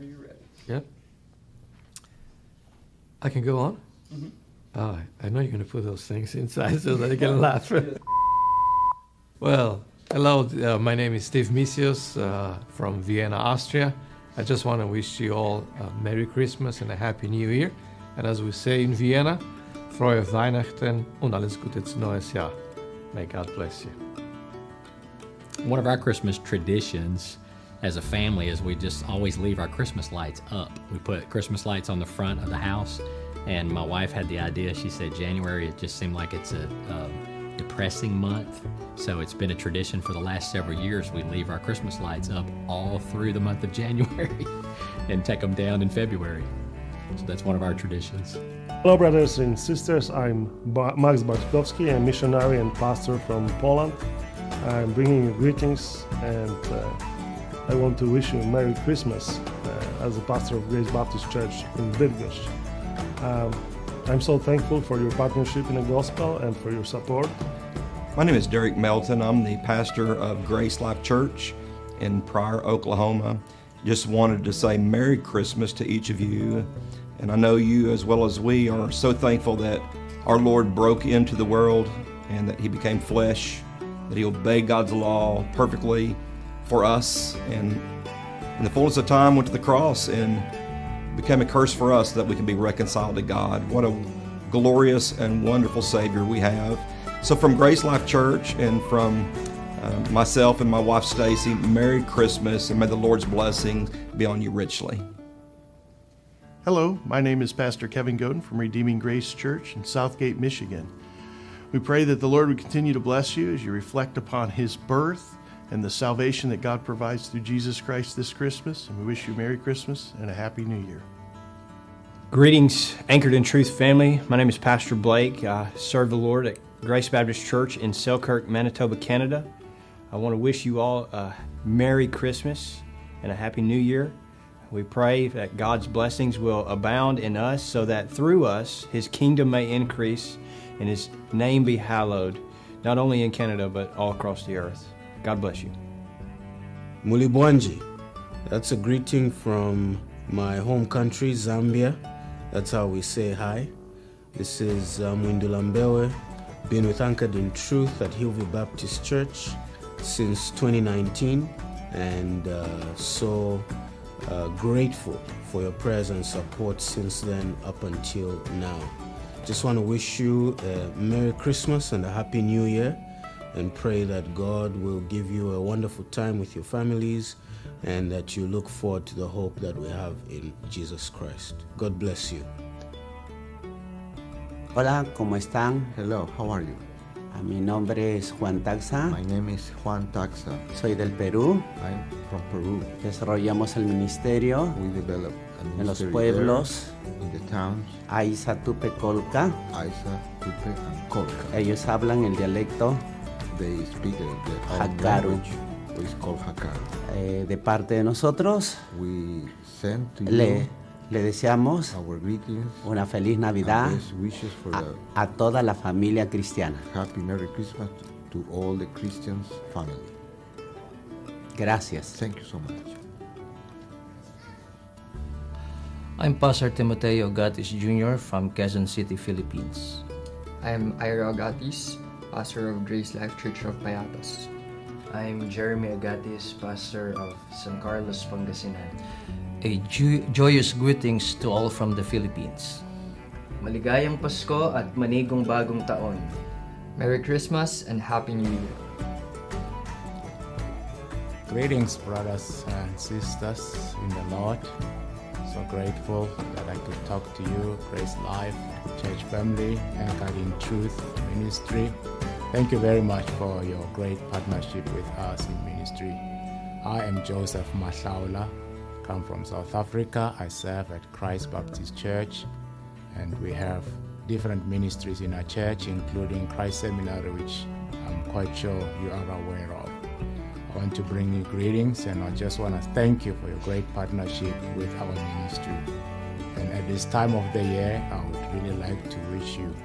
Whenever you're ready. Yep. I can go on? Mhm. Oh, I know you're going to put those things inside so that they can laugh. well, hello, uh, my name is Steve Misios uh, from Vienna, Austria. I just want to wish you all a Merry Christmas and a Happy New Year. And as we say in Vienna, Frohe Weihnachten und alles Gute zu neues Jahr. May God bless you. One of our Christmas traditions as a family is we just always leave our Christmas lights up. We put Christmas lights on the front of the house, and my wife had the idea. She said January it just seemed like it's a, a depressing month, so it's been a tradition for the last several years. We leave our Christmas lights up all through the month of January, and take them down in February. So that's one of our traditions. Hello, brothers and sisters. I'm ba- Max Bartkowski. I'm missionary and pastor from Poland. I'm bringing you greetings, and uh, I want to wish you a Merry Christmas uh, as a pastor of Grace Baptist Church in Bydgoszcz. Um, I'm so thankful for your partnership in the gospel and for your support. My name is Derek Melton. I'm the pastor of Grace Life Church in Pryor, Oklahoma. Just wanted to say Merry Christmas to each of you. And I know you, as well as we, are so thankful that our Lord broke into the world and that He became flesh, that He obeyed God's law perfectly for us, and in the fullness of time went to the cross and became a curse for us that we can be reconciled to God. What a glorious and wonderful Savior we have. So, from Grace Life Church and from uh, myself and my wife Stacy, Merry Christmas, and may the Lord's blessing be on you richly. Hello, my name is Pastor Kevin Godin from Redeeming Grace Church in Southgate, Michigan. We pray that the Lord would continue to bless you as you reflect upon His birth and the salvation that God provides through Jesus Christ this Christmas. And we wish you Merry Christmas and a Happy New Year. Greetings, Anchored in Truth family. My name is Pastor Blake. I serve the Lord at Grace Baptist Church in Selkirk, Manitoba, Canada. I want to wish you all a Merry Christmas and a Happy New Year. We pray that God's blessings will abound in us so that through us His kingdom may increase and His name be hallowed, not only in Canada but all across the earth. God bless you. Mulibwanji. That's a greeting from my home country, Zambia. That's how we say hi. This is uh, Mwindulambewe, been with Anchored in Truth at Hillview Baptist Church since 2019, and uh, so uh, grateful for your prayers and support since then up until now. Just want to wish you a Merry Christmas and a Happy New Year and pray that God will give you a wonderful time with your families and that you look forward to the hope that we have in Jesus Christ. God bless you. Hola, ¿cómo están? Hello, how are you? A mi nombre es Juan Taxa. My name is Juan Taxa. Soy del Perú. I'm from Peru. Desarrollamos el ministerio We develop a en los ministry pueblos there, in the towns, Aiza, Tupe, Colca. Isa, Tupe, and Colca. Ellos hablan el dialecto They speak the our Hakaru. language, which is called Hakaru. Eh, de parte de nosotros. We send to Le, you le deseamos our greetings, una feliz Navidad and best wishes for a, the a toda la familia cristiana. happy Merry Christmas to all the Christians family. Gracias. Thank you so much. I'm Pastor Timoteo Gatis Jr. from Quezon City, Philippines. I'm Ira Agatis, pastor of Grace Life Church of Payatas. I'm Jeremy Agatis, pastor of San Carlos, Pangasinan. A ju- joyous greetings to all from the Philippines. Maligayang Pasko at manigong bagong taon. Merry Christmas and Happy New Year. Greetings, brothers and sisters in the Lord. So grateful that I could talk to you, Grace Life, Church Family, Anchored in Truth Ministry. Thank you very much for your great partnership with us in ministry. I am Joseph Masaula, come from South Africa. I serve at Christ Baptist Church, and we have different ministries in our church, including Christ Seminary, which I'm quite sure you are aware of. Want to bring you greetings and I just want to thank you for your great partnership with our ministry. And at this time of the year, I would really like to wish you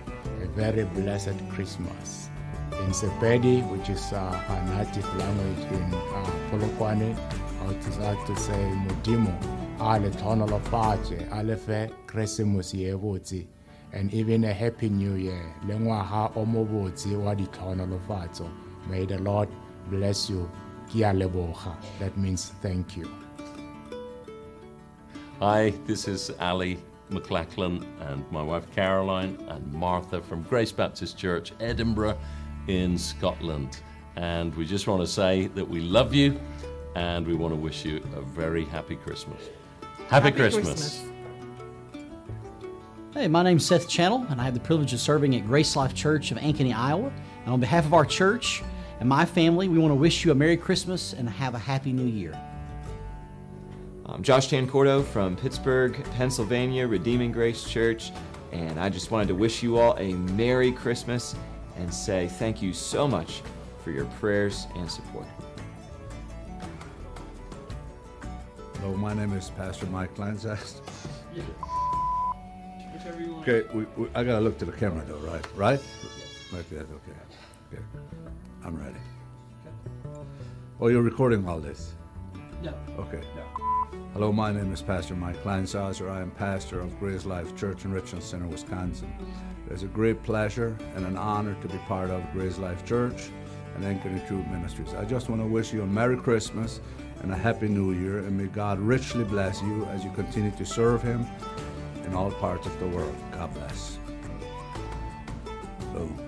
a very blessed Christmas. In Sepedi, which is uh, our native language in uh, Polokwane, I would like to say Mudimo, a le thonolofatše a le fe keresemose ye and even a happy new year le ngwaga o mo botse wa ditlhonolofatso may the lord bless you ke a leboga that means thank you Hi, this is Ali McLachlan and my wife Caroline and Martha from Grace Baptist Church, Edinburgh in Scotland. And we just want to say that we love you and we want to wish you a very happy Christmas. Happy, Happy Christmas. Christmas. Hey, my name's Seth Channel, and I have the privilege of serving at Grace Life Church of Ankeny, Iowa. And on behalf of our church and my family, we want to wish you a Merry Christmas and have a Happy New Year. I'm Josh Tancordo from Pittsburgh, Pennsylvania, Redeeming Grace Church, and I just wanted to wish you all a Merry Christmas and say thank you so much for your prayers and support. Hello, my name is Pastor Mike Lanzast. Okay, we, we, I gotta look to the camera though, right? Right? Like that, okay. Okay. I'm ready. Oh, you're recording all this? No. Okay. Hello, my name is Pastor Mike Kleinsazer. I am pastor of Grace Life Church in Richland Center, Wisconsin. It is a great pleasure and an honor to be part of Grace Life Church and Anchored in Truth Ministries. I just want to wish you a Merry Christmas and a Happy New Year, and may God richly bless you as you continue to serve Him in all parts of the world. God bless. Boom.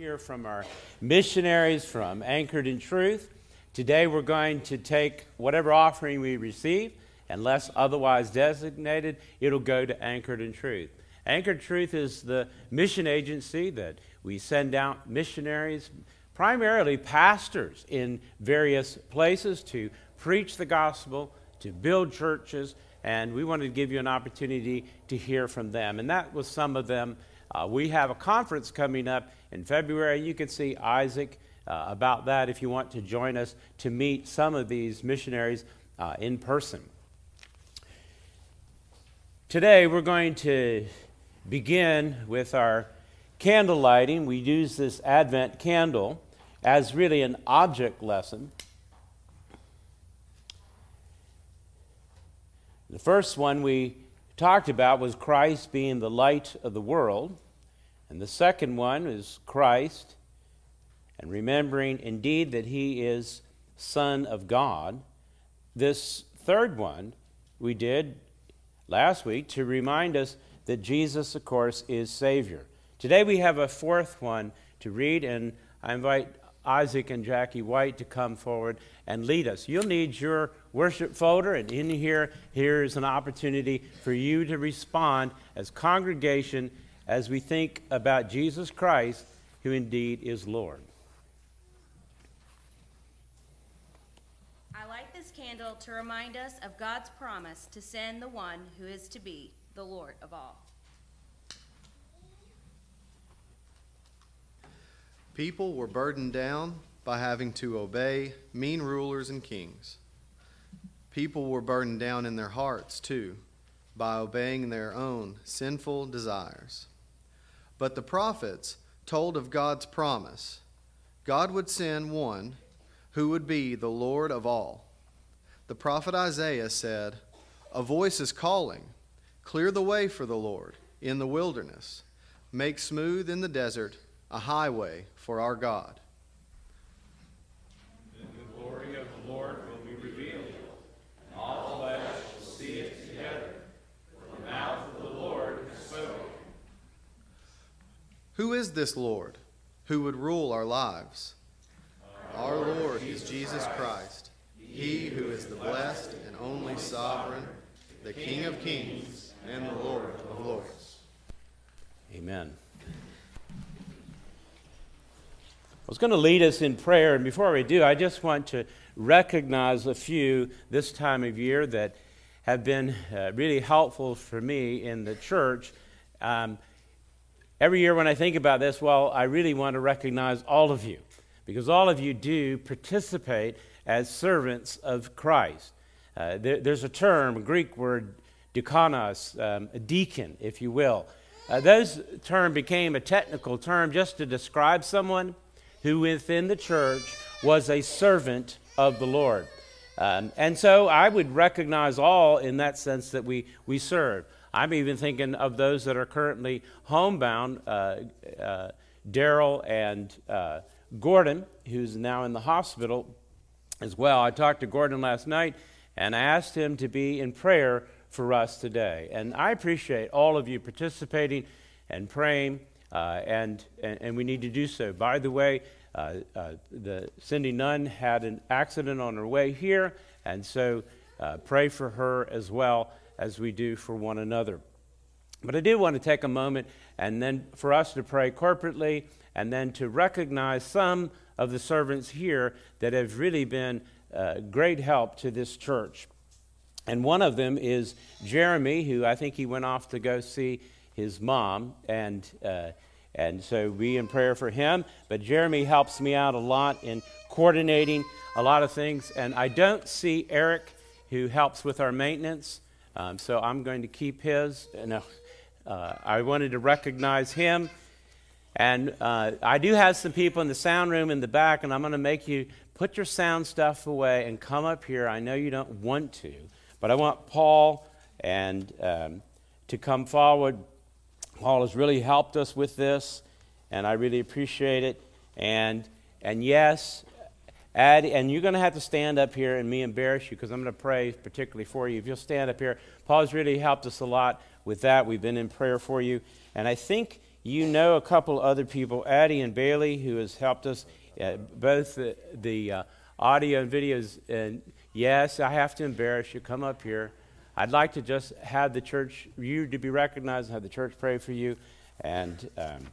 Hear from our missionaries from Anchored in Truth. Today we're going to take whatever offering we receive, unless otherwise designated, it'll go to Anchored in Truth. Anchored Truth is the mission agency that we send out missionaries, primarily pastors in various places to preach the gospel, to build churches, and we wanted to give you an opportunity to hear from them. And that was some of them. Uh, we have a conference coming up in February. You can see Isaac uh, about that if you want to join us to meet some of these missionaries uh, in person. Today, we're going to begin with our candle lighting. We use this Advent candle as really an object lesson. The first one we talked about was Christ being the light of the world. And the second one is Christ and remembering indeed that he is Son of God. This third one we did last week to remind us that Jesus, of course, is Savior. Today we have a fourth one to read, and I invite Isaac and Jackie White to come forward and lead us. You'll need your worship folder, and in here, here's an opportunity for you to respond as congregation as we think about Jesus Christ, who indeed is Lord. I light this candle to remind us of God's promise to send the one who is to be the Lord of all. People were burdened down by having to obey mean rulers and kings. People were burdened down in their hearts, too, by obeying their own sinful desires. But the prophets told of God's promise God would send one who would be the Lord of all. The prophet Isaiah said, A voice is calling, Clear the way for the Lord in the wilderness, make smooth in the desert a highway for our God. Then the glory of the Lord will be revealed, and all flesh will see it together. For the mouth of the Lord has spoken. Who is this Lord who would rule our lives? Our Lord is Jesus Christ, He who is the blessed and only sovereign, the King of kings and the Lord of lords. Amen. I was going to lead us in prayer, and before we do, I just want to recognize a few this time of year that have been uh, really helpful for me in the church. Um, every year when I think about this, well, I really want to recognize all of you because all of you do participate as servants of Christ. Uh, there, there's a term, a Greek word, diakonos, um, a deacon, if you will. Uh, those term became a technical term just to describe someone who within the church was a servant of the Lord. Um, and so I would recognize all in that sense that we, we serve. I'm even thinking of those that are currently homebound, uh, uh, Daryl and uh, Gordon, who's now in the hospital as well. I talked to Gordon last night and I asked him to be in prayer for us today. And I appreciate all of you participating and praying, uh, and, and, and, we need to do so. By the way, uh, uh, the Cindy Nunn had an accident on her way here, and so pray for her as well as we do for one another. But I do want to take a moment and then for us to pray corporately and then to recognize some of the servants here that have really been uh, great help to this church. And one of them is Jeremy, who I think he went off to go see his mom. And, uh, and so be in prayer for him. But Jeremy helps me out a lot in coordinating a lot of things. And I don't see Eric, who helps with our maintenance. Um, so I'm going to keep his. And, uh, uh I wanted to recognize him. And uh, I do have some people in the sound room in the back, and I'm going to make you put your sound stuff away and come up here. I know you don't want to, but I want Paul and um, to come forward. Paul has really helped us with this, and I really appreciate it. And and yes, add and you're going to have to stand up here and me embarrass you because I'm going to pray particularly for you. If you'll stand up here, Paul's really helped us a lot with that. We've been in prayer for you, and I think you know a couple other people, Addie and Bailey, who has helped us uh, both the, the uh, audio and videos. And yes, I have to embarrass you. Come up here. I'd like to just have the church, you to be recognized, and have the church pray for you. And um,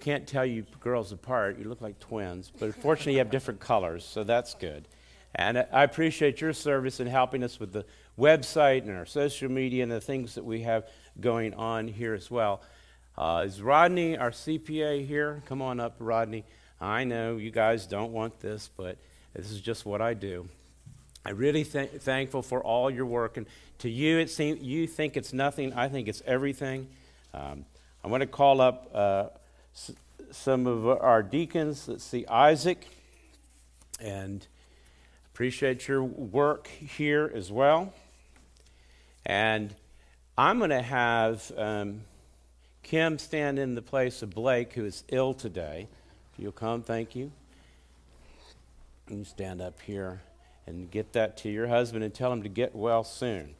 can't tell you girls apart. You look like twins, but fortunately, you have different colors, so that's good. And I appreciate your service in helping us with the website and our social media and the things that we have going on here as well. Uh, is Rodney, our CPA, here? Come on up, Rodney. I know you guys don't want this, but this is just what I do. I'm really th- thankful for all your work, and to you, it seems you think it's nothing. I think it's everything. Um, I want to call up uh, some of our deacons. Let's see, Isaac, and appreciate your work here as well. And I'm going to have um, Kim stand in the place of Blake, who is ill today. You'll come, thank you. You stand up here and get that to your husband and tell him to get well soon.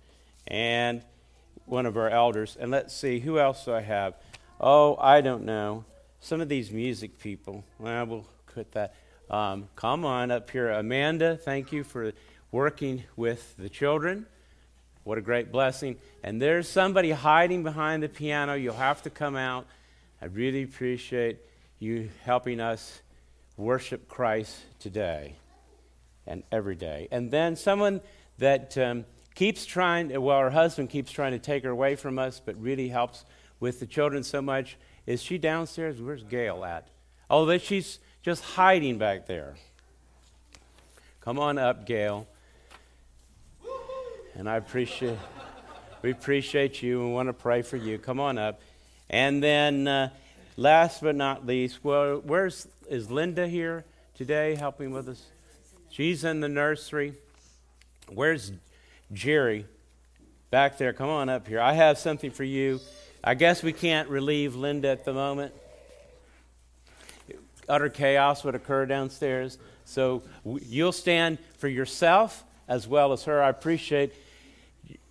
And one of our elders, and let's see, who else do I have? Oh, I don't know. Some of these music people. Well, we'll quit that. Um, come on up here. Amanda, thank you for working with the children. What a great blessing. And there's somebody hiding behind the piano. You'll have to come out. I really appreciate you helping us worship Christ today and every day. And then someone that um, keeps trying, well, her husband keeps trying to take her away from us, but really helps with the children so much. Is she downstairs? Where's Gail at? Oh, that she's just hiding back there. Come on up, Gail. And I appreciate, we appreciate you and want to pray for you. Come on up. And then uh, Last but not least, well, where's is Linda here today helping with us? She's in the nursery. Where's Jerry? Back there. Come on up here. I have something for you. I guess we can't relieve Linda at the moment. Utter chaos would occur downstairs. So you'll stand for yourself as well as her. I appreciate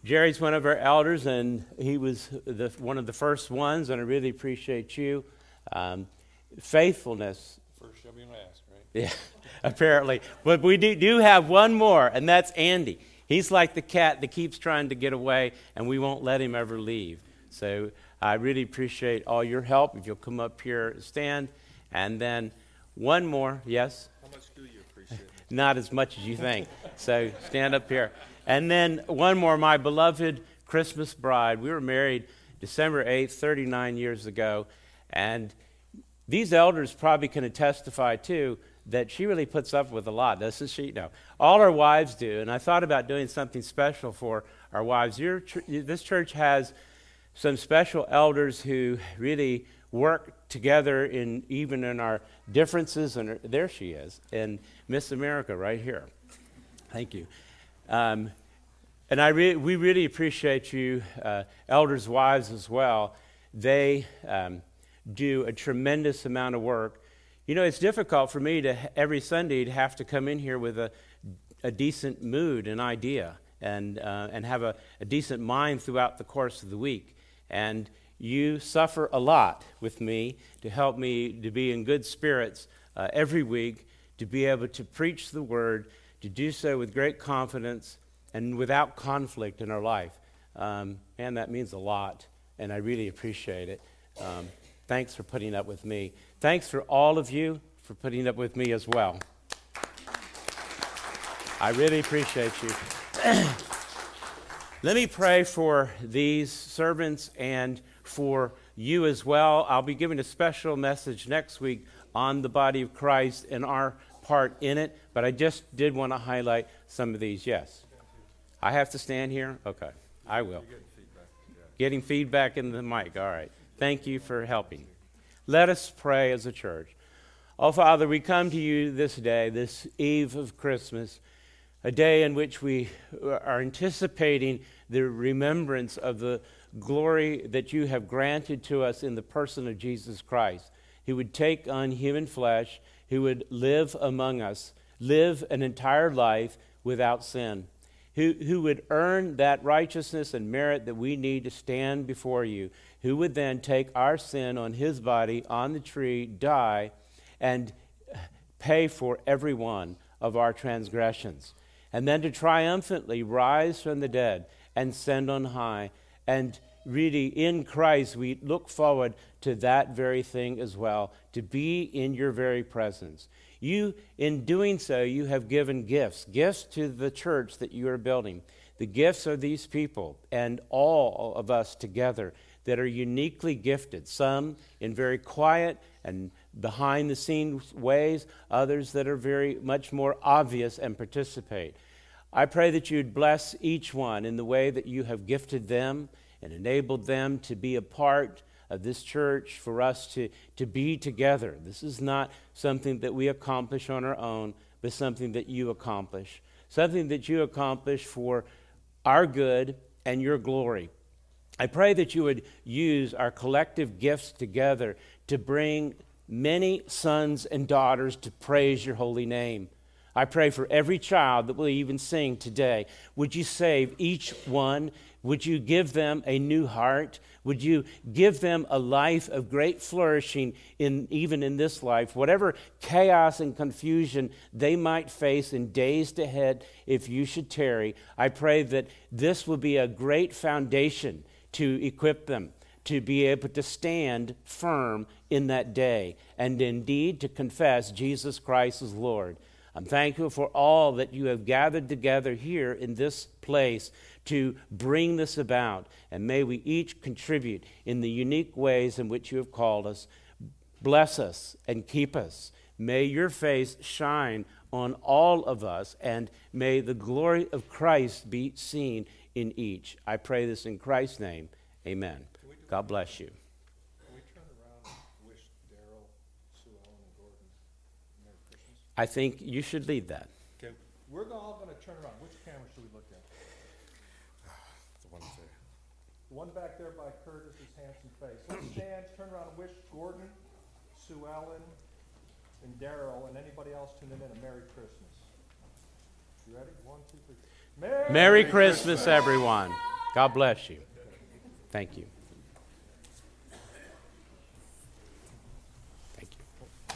Jerry's one of our elders, and he was the, one of the first ones, and I really appreciate you. Um, faithfulness. First shall be last, right? Yeah, apparently. But we do, do have one more, and that's Andy. He's like the cat that keeps trying to get away, and we won't let him ever leave. So I really appreciate all your help. If you'll come up here, stand. And then one more, yes? How much do you appreciate? Not as much as you think. so stand up here. And then one more, my beloved Christmas bride. We were married December 8th, 39 years ago. And these elders probably can testify too that she really puts up with a lot, doesn't she? No. All our wives do. And I thought about doing something special for our wives. Your, this church has some special elders who really work together in even in our differences. And there she is, and Miss America right here. Thank you. Um, and I re- we really appreciate you, uh, elders' wives as well. They um, do a tremendous amount of work. You know, it's difficult for me to every Sunday to have to come in here with a, a decent mood and idea and, uh, and have a, a decent mind throughout the course of the week. And you suffer a lot with me to help me to be in good spirits uh, every week, to be able to preach the word, to do so with great confidence and without conflict in our life. Um, and that means a lot, and I really appreciate it. Um, thanks for putting up with me. Thanks for all of you for putting up with me as well. I really appreciate you. Let me pray for these servants and for you as well. I'll be giving a special message next week on the body of Christ and our part in it, but I just did want to highlight some of these. Yes. I have to stand here? Okay, I will. Getting feedback in the mic. All right. Thank you for helping. Let us pray as a church. Oh, Father, we come to you this day, this eve of Christmas, a day in which we are anticipating the remembrance of the glory that you have granted to us in the person of Jesus Christ, who would take on human flesh, who would live among us, live an entire life without sin. Who, who would earn that righteousness and merit that we need to stand before you, who would then take our sin on his body on the tree, die, and pay for every one of our transgressions, and then to triumphantly rise from the dead and send on high. And really, in Christ, we look forward to that very thing as well, to be in your very presence. You, in doing so, you have given gifts, gifts to the church that you are building. The gifts are these people and all of us together that are uniquely gifted, some in very quiet and behind the scenes ways, others that are very much more obvious and participate. I pray that you'd bless each one in the way that you have gifted them and enabled them to be a part of this church for us to, to be together. This is not something that we accomplish on our own, but something that you accomplish. Something that you accomplish for our good and your glory. I pray that you would use our collective gifts together to bring many sons and daughters to praise your holy name. I pray for every child that will even sing today. Would you save each one? Would you give them a new heart? Would you give them a life of great flourishing in even in this life, whatever chaos and confusion they might face in days ahead if you should tarry? I pray that this will be a great foundation to equip them to be able to stand firm in that day and indeed to confess Jesus Christ as Lord. I'm thankful for all that you have gathered together here in this place to bring this about. And may we each contribute in the unique ways in which you have called us. Bless us and keep us. May your face shine on all of us, and may the glory of Christ be seen in each. I pray this in Christ's name. Amen. God bless you. I think you should lead that. Okay, we're all going to turn around. Which camera should we look at? The one there. The one back there by Curtis's handsome face. Let's stand, turn around, and wish Gordon, Sue Ellen, and Daryl, and anybody else tuning in a Merry Christmas. You ready? One, two, three. Merry, Merry Christmas, Christmas, everyone. God bless you. Thank you. Thank you.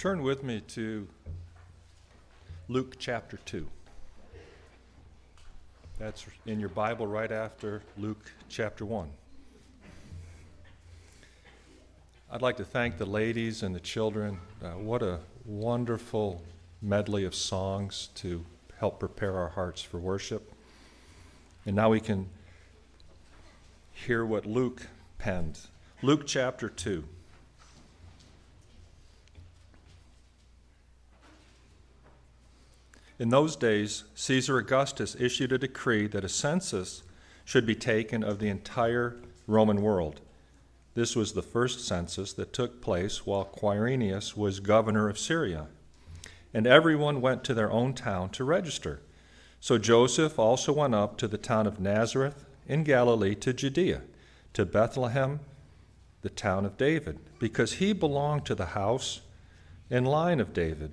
Turn with me to Luke chapter 2. That's in your Bible right after Luke chapter 1. I'd like to thank the ladies and the children. Uh, what a wonderful medley of songs to help prepare our hearts for worship. And now we can hear what Luke penned. Luke chapter 2. In those days, Caesar Augustus issued a decree that a census should be taken of the entire Roman world. This was the first census that took place while Quirinius was governor of Syria. And everyone went to their own town to register. So Joseph also went up to the town of Nazareth in Galilee to Judea, to Bethlehem, the town of David, because he belonged to the house and line of David.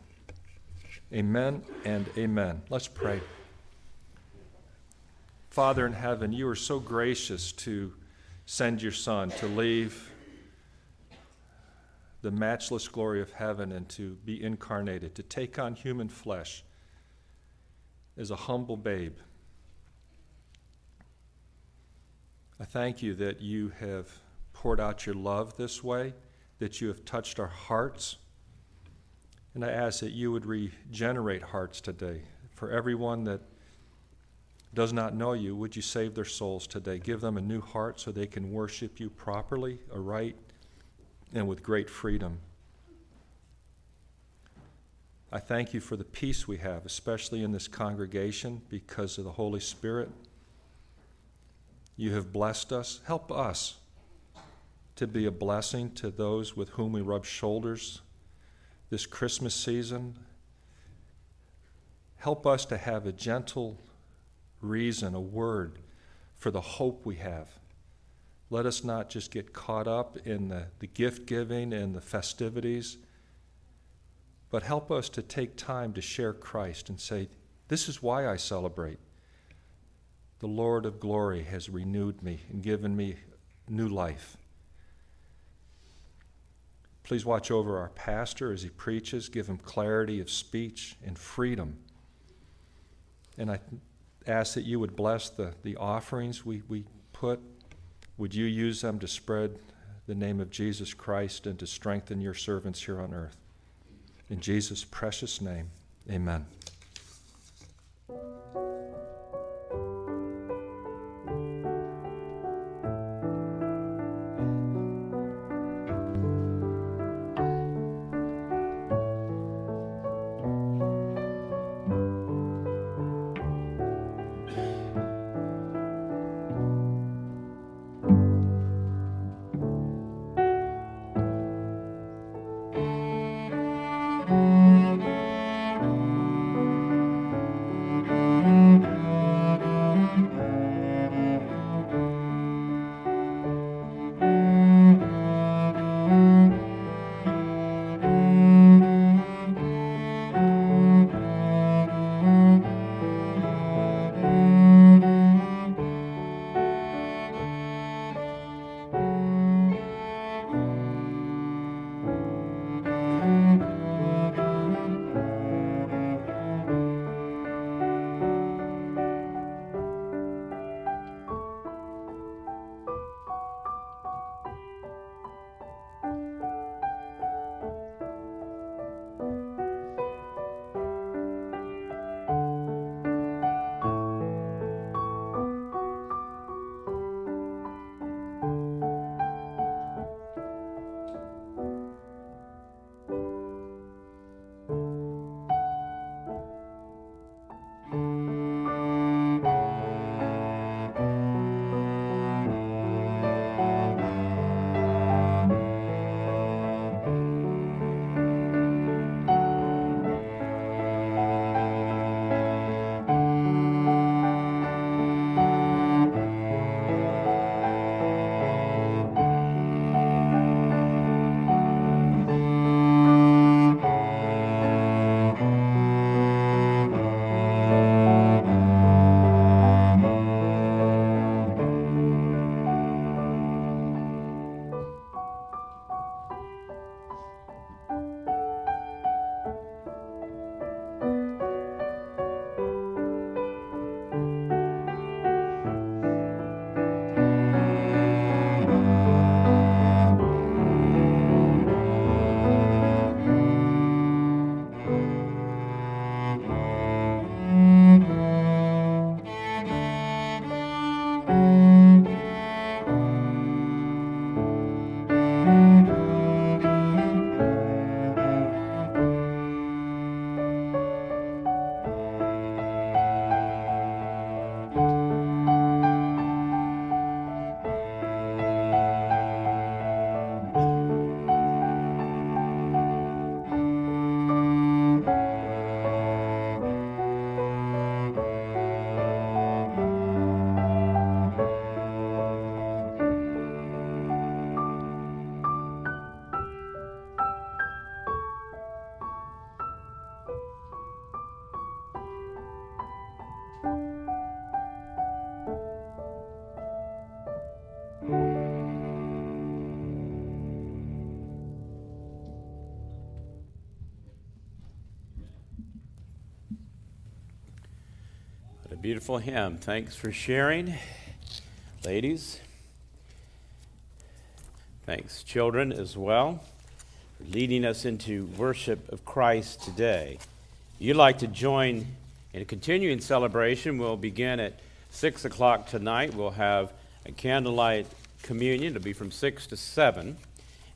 Amen and amen. Let's pray. Father in heaven, you are so gracious to send your Son to leave the matchless glory of heaven and to be incarnated, to take on human flesh as a humble babe. I thank you that you have poured out your love this way, that you have touched our hearts. And I ask that you would regenerate hearts today. For everyone that does not know you, would you save their souls today? Give them a new heart so they can worship you properly, aright, and with great freedom. I thank you for the peace we have, especially in this congregation, because of the Holy Spirit. You have blessed us. Help us to be a blessing to those with whom we rub shoulders this Christmas season. Help us to have a gentle reason, a word for the hope we have. Let us not just get caught up in the, the gift giving and the festivities, but help us to take time to share Christ and say, This is why I celebrate. The Lord of glory has renewed me and given me new life. Please watch over our pastor as he preaches. Give him clarity of speech and freedom. And I ask that you would bless the, the offerings we, we put. Would you use them to spread the name of Jesus Christ and to strengthen your servants here on earth? In Jesus' precious name, amen. Beautiful hymn. Thanks for sharing, ladies. Thanks, children, as well, for leading us into worship of Christ today. If you'd like to join in a continuing celebration, we'll begin at 6 o'clock tonight. We'll have a candlelight communion. It'll be from 6 to 7,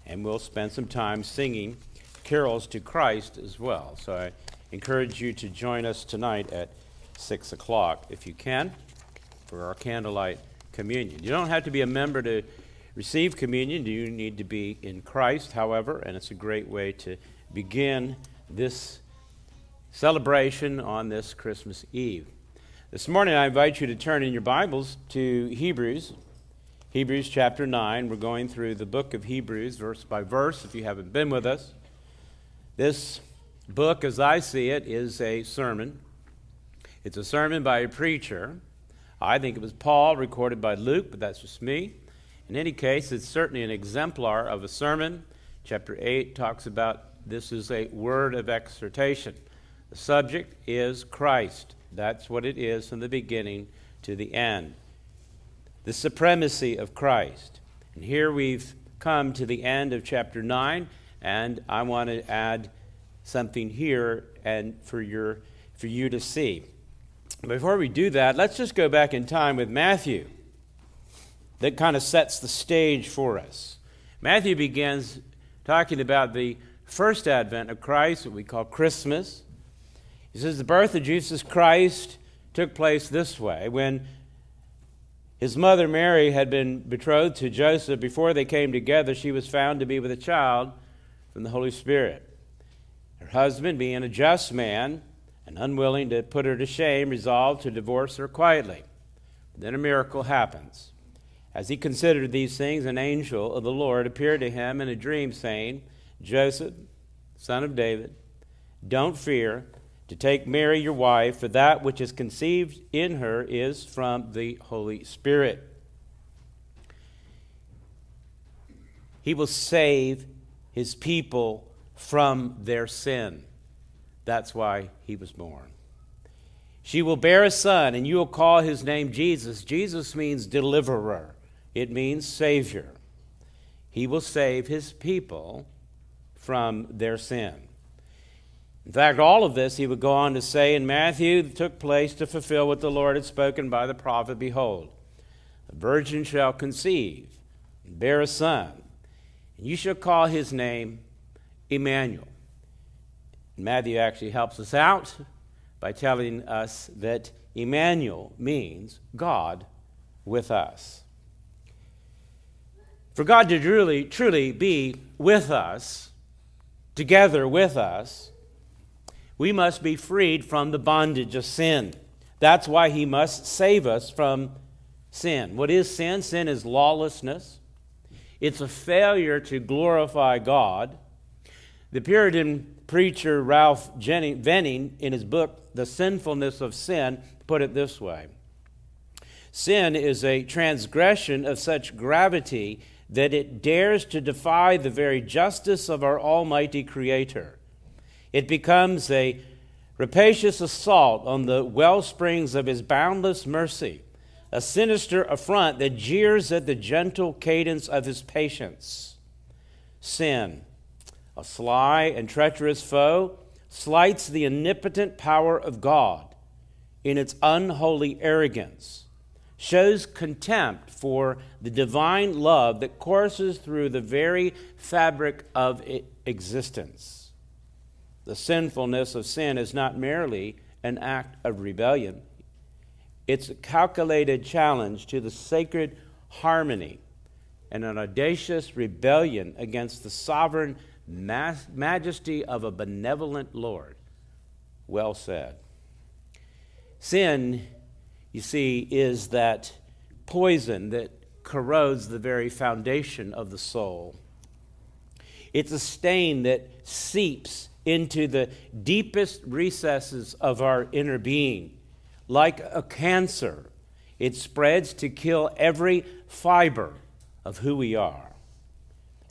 and we'll spend some time singing carols to Christ as well. So I encourage you to join us tonight at 6 o'clock, if you can, for our candlelight communion. You don't have to be a member to receive communion. You need to be in Christ, however, and it's a great way to begin this celebration on this Christmas Eve. This morning, I invite you to turn in your Bibles to Hebrews, Hebrews chapter 9. We're going through the book of Hebrews, verse by verse, if you haven't been with us. This book, as I see it, is a sermon. It's a sermon by a preacher. I think it was Paul, recorded by Luke, but that's just me. In any case, it's certainly an exemplar of a sermon. Chapter 8 talks about this is a word of exhortation. The subject is Christ. That's what it is from the beginning to the end. The supremacy of Christ. And here we've come to the end of chapter 9, and I want to add something here and for your for you to see. Before we do that, let's just go back in time with Matthew. That kind of sets the stage for us. Matthew begins talking about the first advent of Christ, what we call Christmas. He says the birth of Jesus Christ took place this way when his mother Mary had been betrothed to Joseph. Before they came together, she was found to be with a child from the Holy Spirit. Her husband, being a just man, and unwilling to put her to shame, resolved to divorce her quietly. Then a miracle happens. As he considered these things, an angel of the Lord appeared to him in a dream, saying, Joseph, son of David, don't fear to take Mary your wife, for that which is conceived in her is from the Holy Spirit. He will save his people from their sin. That's why he was born. She will bear a son, and you will call his name Jesus. Jesus means deliverer, it means savior. He will save his people from their sin. In fact, all of this, he would go on to say in Matthew, took place to fulfill what the Lord had spoken by the prophet Behold, the virgin shall conceive and bear a son, and you shall call his name Emmanuel. Matthew actually helps us out by telling us that Emmanuel means God with us. For God to truly, truly be with us, together with us, we must be freed from the bondage of sin. That's why he must save us from sin. What is sin? Sin is lawlessness, it's a failure to glorify God. The Puritan preacher Ralph Venning, in his book, The Sinfulness of Sin, put it this way Sin is a transgression of such gravity that it dares to defy the very justice of our Almighty Creator. It becomes a rapacious assault on the well springs of His boundless mercy, a sinister affront that jeers at the gentle cadence of His patience. Sin a sly and treacherous foe, slights the omnipotent power of God in its unholy arrogance, shows contempt for the divine love that courses through the very fabric of existence. The sinfulness of sin is not merely an act of rebellion, it's a calculated challenge to the sacred harmony and an audacious rebellion against the sovereign majesty of a benevolent Lord. Well said. Sin, you see, is that poison that corrodes the very foundation of the soul. It's a stain that seeps into the deepest recesses of our inner being. Like a cancer, it spreads to kill every fiber of who we are.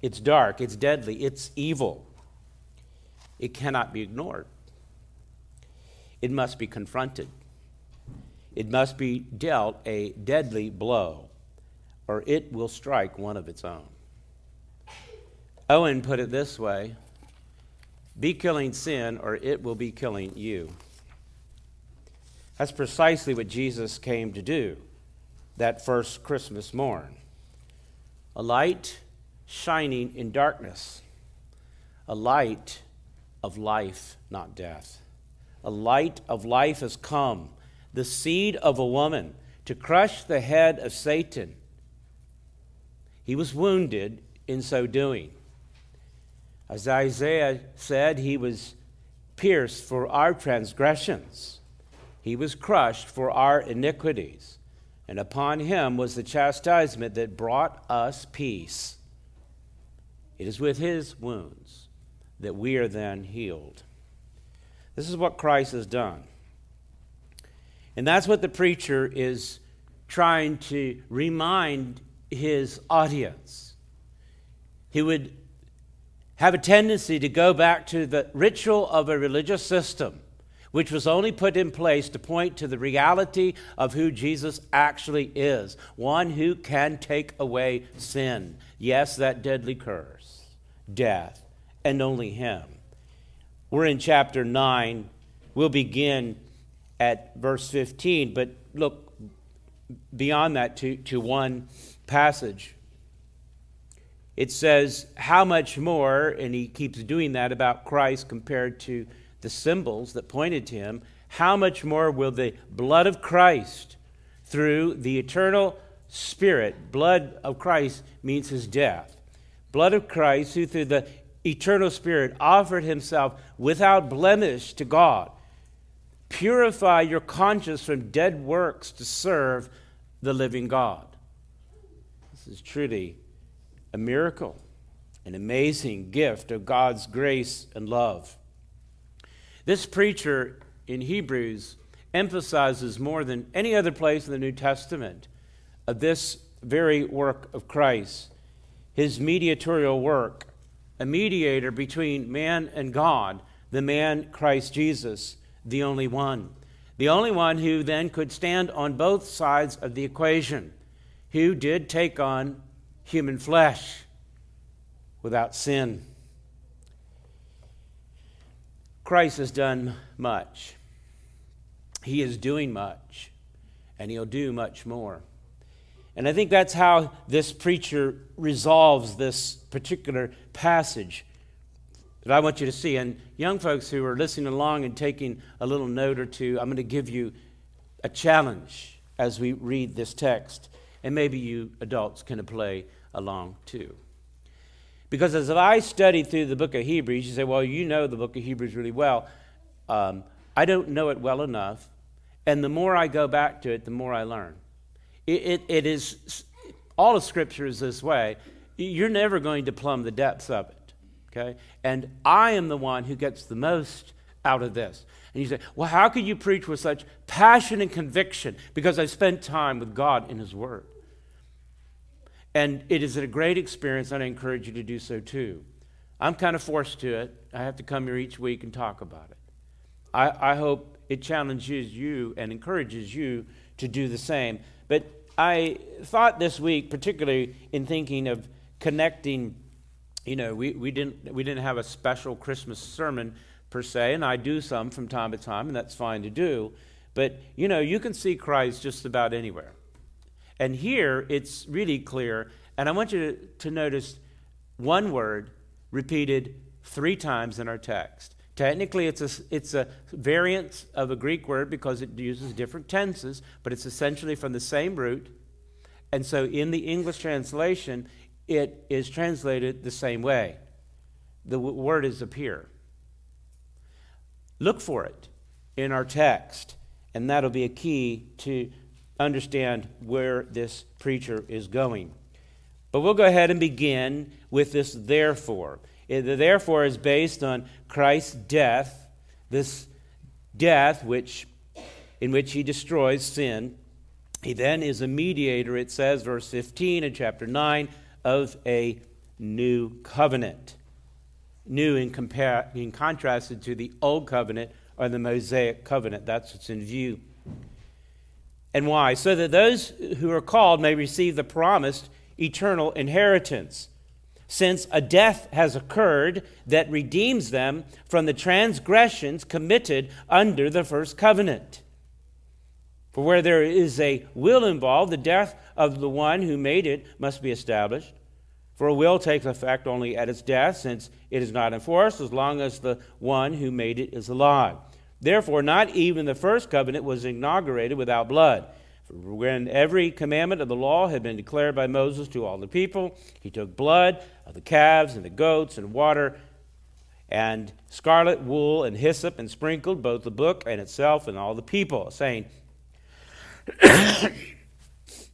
It's dark, it's deadly, it's evil. It cannot be ignored. It must be confronted. it must be dealt a deadly blow, or it will strike one of its own. Owen put it this way Be killing sin, or it will be killing you. That's precisely what Jesus came to do that first Christmas morn. A light shining in darkness, a light of life, not death. A light of life has come, the seed of a woman, to crush the head of Satan. He was wounded in so doing. As Isaiah said, he was pierced for our transgressions, he was crushed for our iniquities, and upon him was the chastisement that brought us peace. It is with his wounds that we are then healed. This is what Christ has done. And that's what the preacher is trying to remind his audience. He would have a tendency to go back to the ritual of a religious system, which was only put in place to point to the reality of who Jesus actually is one who can take away sin. Yes, that deadly curse, death, and only Him. We're in chapter 9. We'll begin at verse 15, but look beyond that to, to one passage. It says, How much more, and he keeps doing that about Christ compared to the symbols that pointed to him, how much more will the blood of Christ through the eternal Spirit, blood of Christ means his death, blood of Christ who through the eternal Spirit offered himself without blemish to God, purify your conscience from dead works to serve the living God. This is truly a miracle, an amazing gift of God's grace and love. This preacher in Hebrews emphasizes more than any other place in the New Testament of this very work of Christ, his mediatorial work, a mediator between man and God, the man Christ Jesus, the only one. The only one who then could stand on both sides of the equation, who did take on human flesh without sin. Christ has done much. He is doing much, and he'll do much more. And I think that's how this preacher resolves this particular passage that I want you to see. And young folks who are listening along and taking a little note or two, I'm going to give you a challenge as we read this text. And maybe you adults can play along too. Because as I studied through the book of Hebrews, you say, well, you know the book of Hebrews really well. Um, I don't know it well enough. And the more I go back to it, the more I learn. It, it, it is, all of Scripture is this way. You're never going to plumb the depths of it. Okay? And I am the one who gets the most out of this. And you say, well, how could you preach with such passion and conviction? Because I spent time with God in His Word. And it is a great experience, and I encourage you to do so too. I'm kind of forced to it. I have to come here each week and talk about it. I, I hope it challenges you and encourages you to do the same. But I thought this week, particularly in thinking of connecting, you know, we, we, didn't, we didn't have a special Christmas sermon per se, and I do some from time to time, and that's fine to do. But, you know, you can see Christ just about anywhere. And here it's really clear, and I want you to, to notice one word repeated three times in our text. Technically, it's a, it's a variant of a Greek word because it uses different tenses, but it's essentially from the same root. And so in the English translation, it is translated the same way. The w- word is appear. Look for it in our text, and that'll be a key to understand where this preacher is going. But we'll go ahead and begin with this therefore. The therefore is based on Christ's death, this death which in which he destroys sin. He then is a mediator, it says, verse 15 in chapter 9, of a new covenant. New in, compare, in contrasted to the old covenant or the Mosaic covenant. That's what's in view. And why? So that those who are called may receive the promised eternal inheritance. Since a death has occurred that redeems them from the transgressions committed under the first covenant. For where there is a will involved, the death of the one who made it must be established. For a will takes effect only at its death, since it is not enforced as long as the one who made it is alive. Therefore, not even the first covenant was inaugurated without blood. When every commandment of the law had been declared by Moses to all the people, he took blood of the calves and the goats and water and scarlet wool and hyssop and sprinkled both the book and itself and all the people, saying,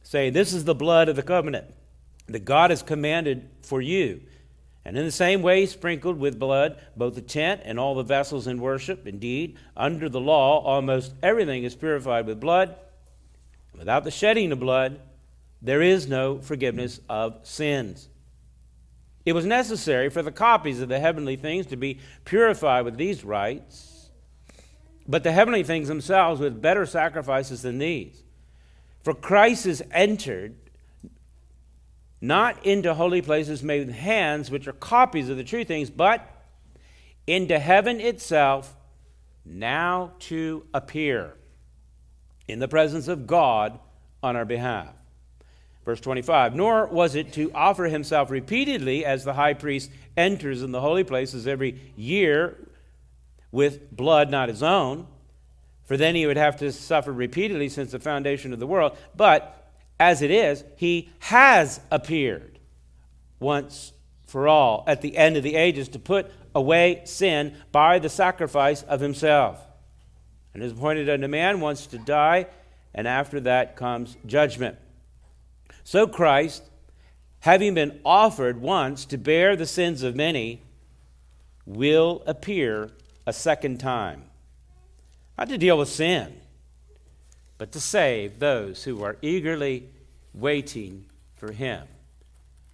saying, This is the blood of the covenant that God has commanded for you. And in the same way, sprinkled with blood both the tent and all the vessels in worship. Indeed, under the law, almost everything is purified with blood. Without the shedding of blood, there is no forgiveness of sins. It was necessary for the copies of the heavenly things to be purified with these rites, but the heavenly things themselves with better sacrifices than these. For Christ is entered not into holy places made with hands, which are copies of the true things, but into heaven itself, now to appear in the presence of God on our behalf. Verse 25, nor was it to offer himself repeatedly as the high priest enters in the holy places every year with blood not his own, for then he would have to suffer repeatedly since the foundation of the world. But as it is, he has appeared once for all at the end of the ages to put away sin by the sacrifice of himself. And is appointed unto man once to die, and after that comes judgment. So Christ, having been offered once to bear the sins of many, will appear a second time. Not to deal with sin, but to save those who are eagerly waiting for him.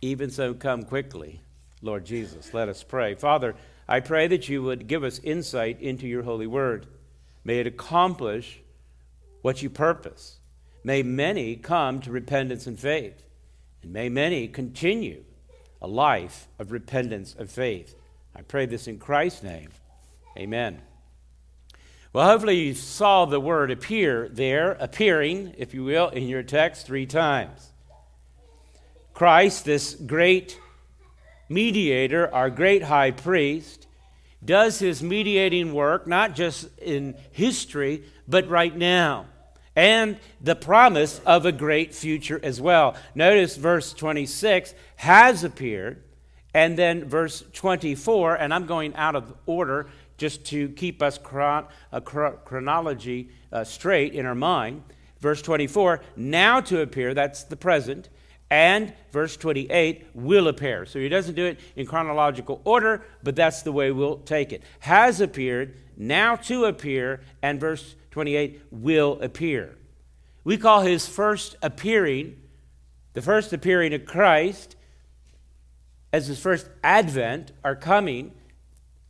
Even so, come quickly, Lord Jesus. Let us pray. Father, I pray that you would give us insight into your holy word. May it accomplish what you purpose. May many come to repentance and faith, and may many continue a life of repentance and faith. I pray this in Christ's name. Amen. Well, hopefully you saw the word appear there, appearing, if you will, in your text three times. Christ, this great mediator, our great high priest, does his mediating work not just in history, but right now. And the promise of a great future as well. Notice verse 26 has appeared, and then verse 24, and I'm going out of order just to keep us chron- chronology uh, straight in our mind. Verse 24, now to appear, that's the present, and verse 28, will appear. So he doesn't do it in chronological order, but that's the way we'll take it. Has appeared, now to appear, and verse 28, will appear. We call his first appearing, the first appearing of Christ, as his first advent, our coming,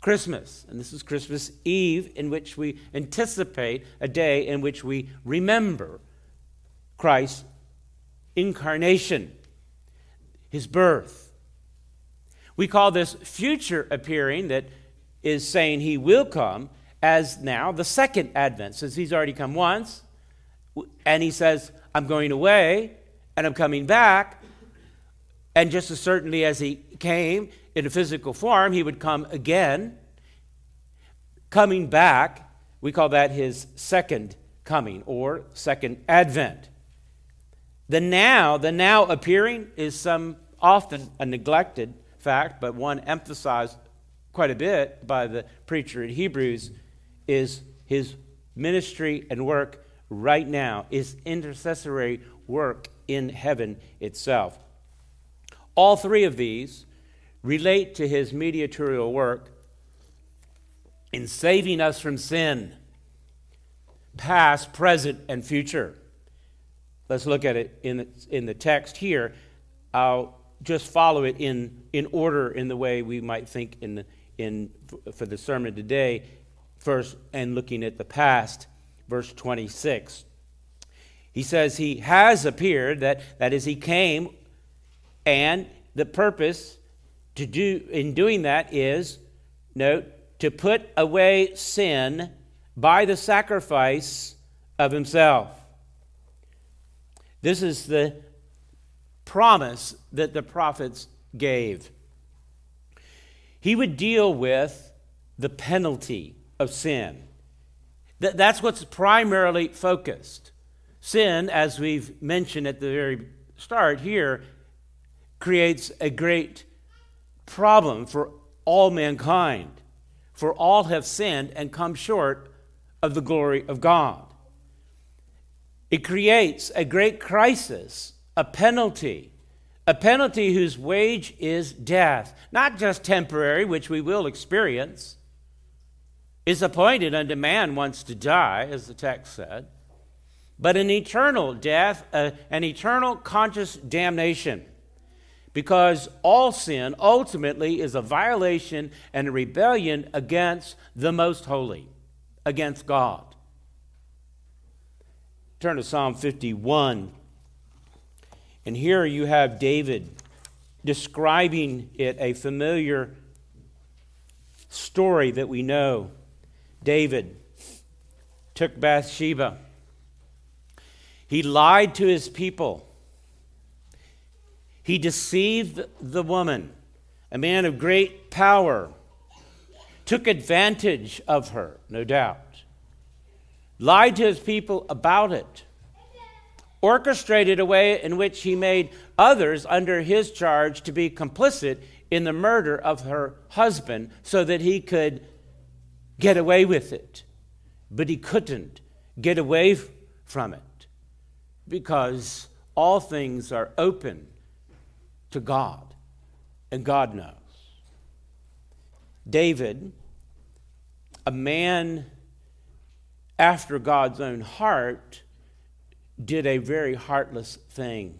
Christmas. And this is Christmas Eve, in which we anticipate a day in which we remember Christ's incarnation, his birth. We call this future appearing that is saying he will come as now the second advent, since he's already come once. And he says, I'm going away and I'm coming back. And just as certainly as he came in a physical form, he would come again. Coming back, we call that his second coming or second advent. The now, the now appearing is some often a neglected fact, but one emphasized quite a bit by the preacher in Hebrews is his ministry and work right now, his intercessory work in heaven itself. All three of these relate to his mediatorial work in saving us from sin, past, present, and future. Let's look at it in the, in the text here. I'll just follow it in, in order in the way we might think in, in, for the sermon today. First, and looking at the past, verse 26. He says he has appeared, that, that is, he came, and the purpose to do in doing that is, note, to put away sin by the sacrifice of himself. This is the promise that the prophets gave. He would deal with the penalty of sin. Th- that's what's primarily focused. Sin, as we've mentioned at the very start here, creates a great problem for all mankind. For all have sinned and come short of the glory of God. It creates a great crisis, a penalty, a penalty whose wage is death, not just temporary, which we will experience, is appointed unto man once to die, as the text said, but an eternal death, uh, an eternal conscious damnation. Because all sin ultimately is a violation and a rebellion against the most holy, against God. Turn to Psalm 51. And here you have David describing it, a familiar story that we know. David took Bathsheba. He lied to his people. He deceived the woman, a man of great power, took advantage of her, no doubt lied to his people about it, orchestrated a way in which he made others under his charge to be complicit in the murder of her husband so that he could get away with it. But he couldn't get away from it because all things are open to God, and God knows. David, a man after God's own heart, did a very heartless thing.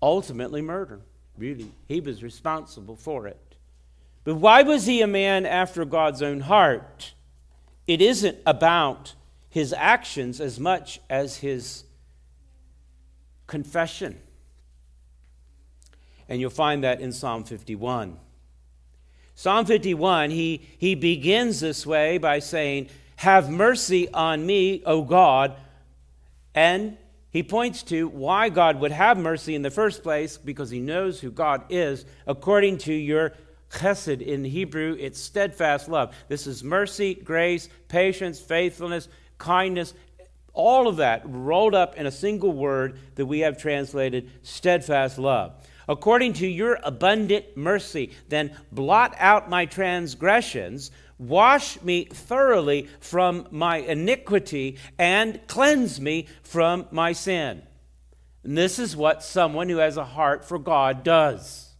Ultimately, murder. Really, he was responsible for it. But why was he a man after God's own heart? It isn't about his actions as much as his confession. And you'll find that in Psalm 51. Psalm 51, he, he begins this way by saying, have mercy on me, O God. And he points to why God would have mercy in the first place because he knows who God is according to your chesed in Hebrew, it's steadfast love. This is mercy, grace, patience, faithfulness, kindness, all of that rolled up in a single word that we have translated steadfast love. According to your abundant mercy, then blot out my transgressions Wash me thoroughly from my iniquity and cleanse me from my sin. And this is what someone who has a heart for God does.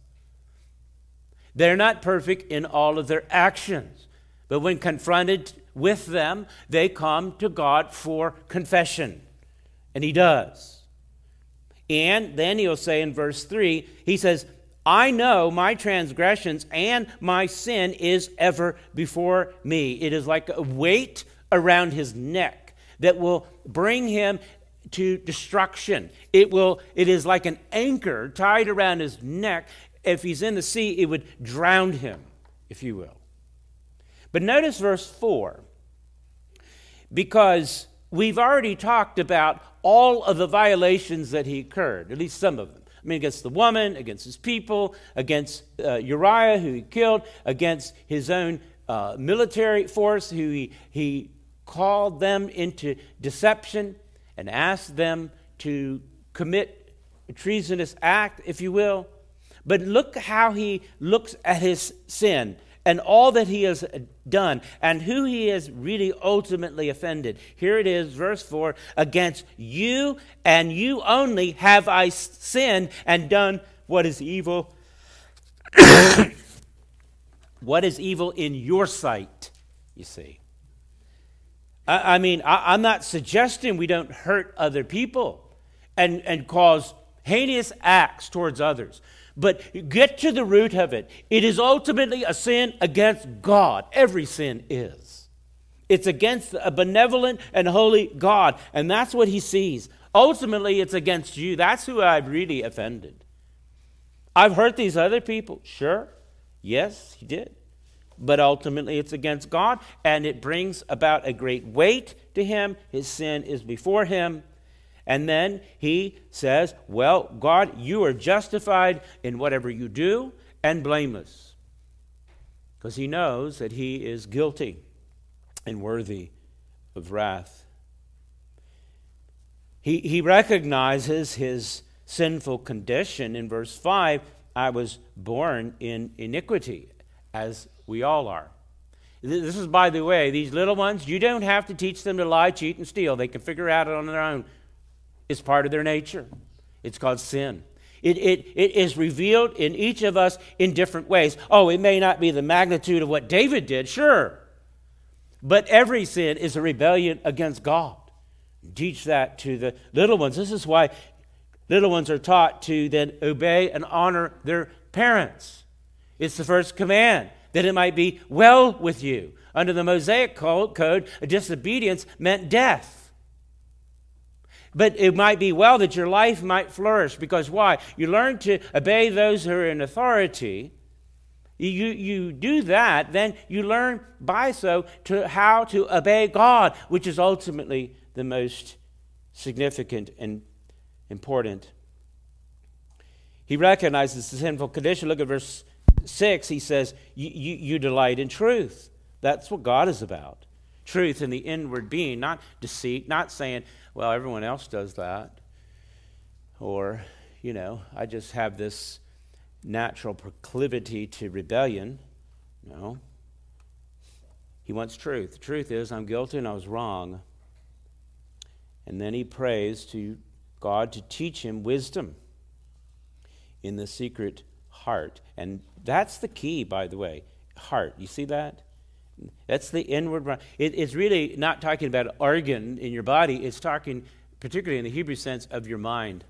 They're not perfect in all of their actions, but when confronted with them, they come to God for confession. And He does. And then He'll say in verse 3, He says, I know my transgressions and my sin is ever before me. It is like a weight around his neck that will bring him to destruction. It will it is like an anchor tied around his neck. If he's in the sea, it would drown him, if you will. But notice verse 4. Because we've already talked about all of the violations that he incurred, at least some of them. I mean, against the woman, against his people, against uh, Uriah, who he killed, against his own uh, military force, who he, he called them into deception and asked them to commit a treasonous act, if you will. But look how he looks at his sin and all that he has done and who he has really ultimately offended. Here it is, verse 4 Against you and you only have I sinned and done what is evil. what is evil in your sight, you see. I, I mean, I, I'm not suggesting we don't hurt other people and, and cause heinous acts towards others. But get to the root of it. It is ultimately a sin against God. Every sin is. It's against a benevolent and holy God. And that's what he sees. Ultimately, it's against you. That's who I've really offended. I've hurt these other people. Sure. Yes, he did. But ultimately, it's against God, and it brings about a great weight to him. His sin is before him. And then he says, Well, God, you are justified in whatever you do and blameless. Because he knows that he is guilty and worthy of wrath. He, he recognizes his sinful condition in verse 5 I was born in iniquity, as we all are. This is, by the way, these little ones, you don't have to teach them to lie, cheat, and steal. They can figure out it on their own. It's part of their nature. It's called sin. It, it, it is revealed in each of us in different ways. Oh, it may not be the magnitude of what David did, sure. But every sin is a rebellion against God. Teach that to the little ones. This is why little ones are taught to then obey and honor their parents. It's the first command that it might be well with you. Under the Mosaic code, disobedience meant death. But it might be well that your life might flourish because why? You learn to obey those who are in authority. You, you do that, then you learn by so to how to obey God, which is ultimately the most significant and important. He recognizes the sinful condition. Look at verse 6. He says, you, you, you delight in truth. That's what God is about. Truth in the inward being, not deceit, not saying, well, everyone else does that. Or, you know, I just have this natural proclivity to rebellion. No. He wants truth. The truth is, I'm guilty and I was wrong. And then he prays to God to teach him wisdom in the secret heart. And that's the key, by the way. Heart. You see that? That's the inward. It, it's really not talking about organ in your body. It's talking, particularly in the Hebrew sense, of your mind.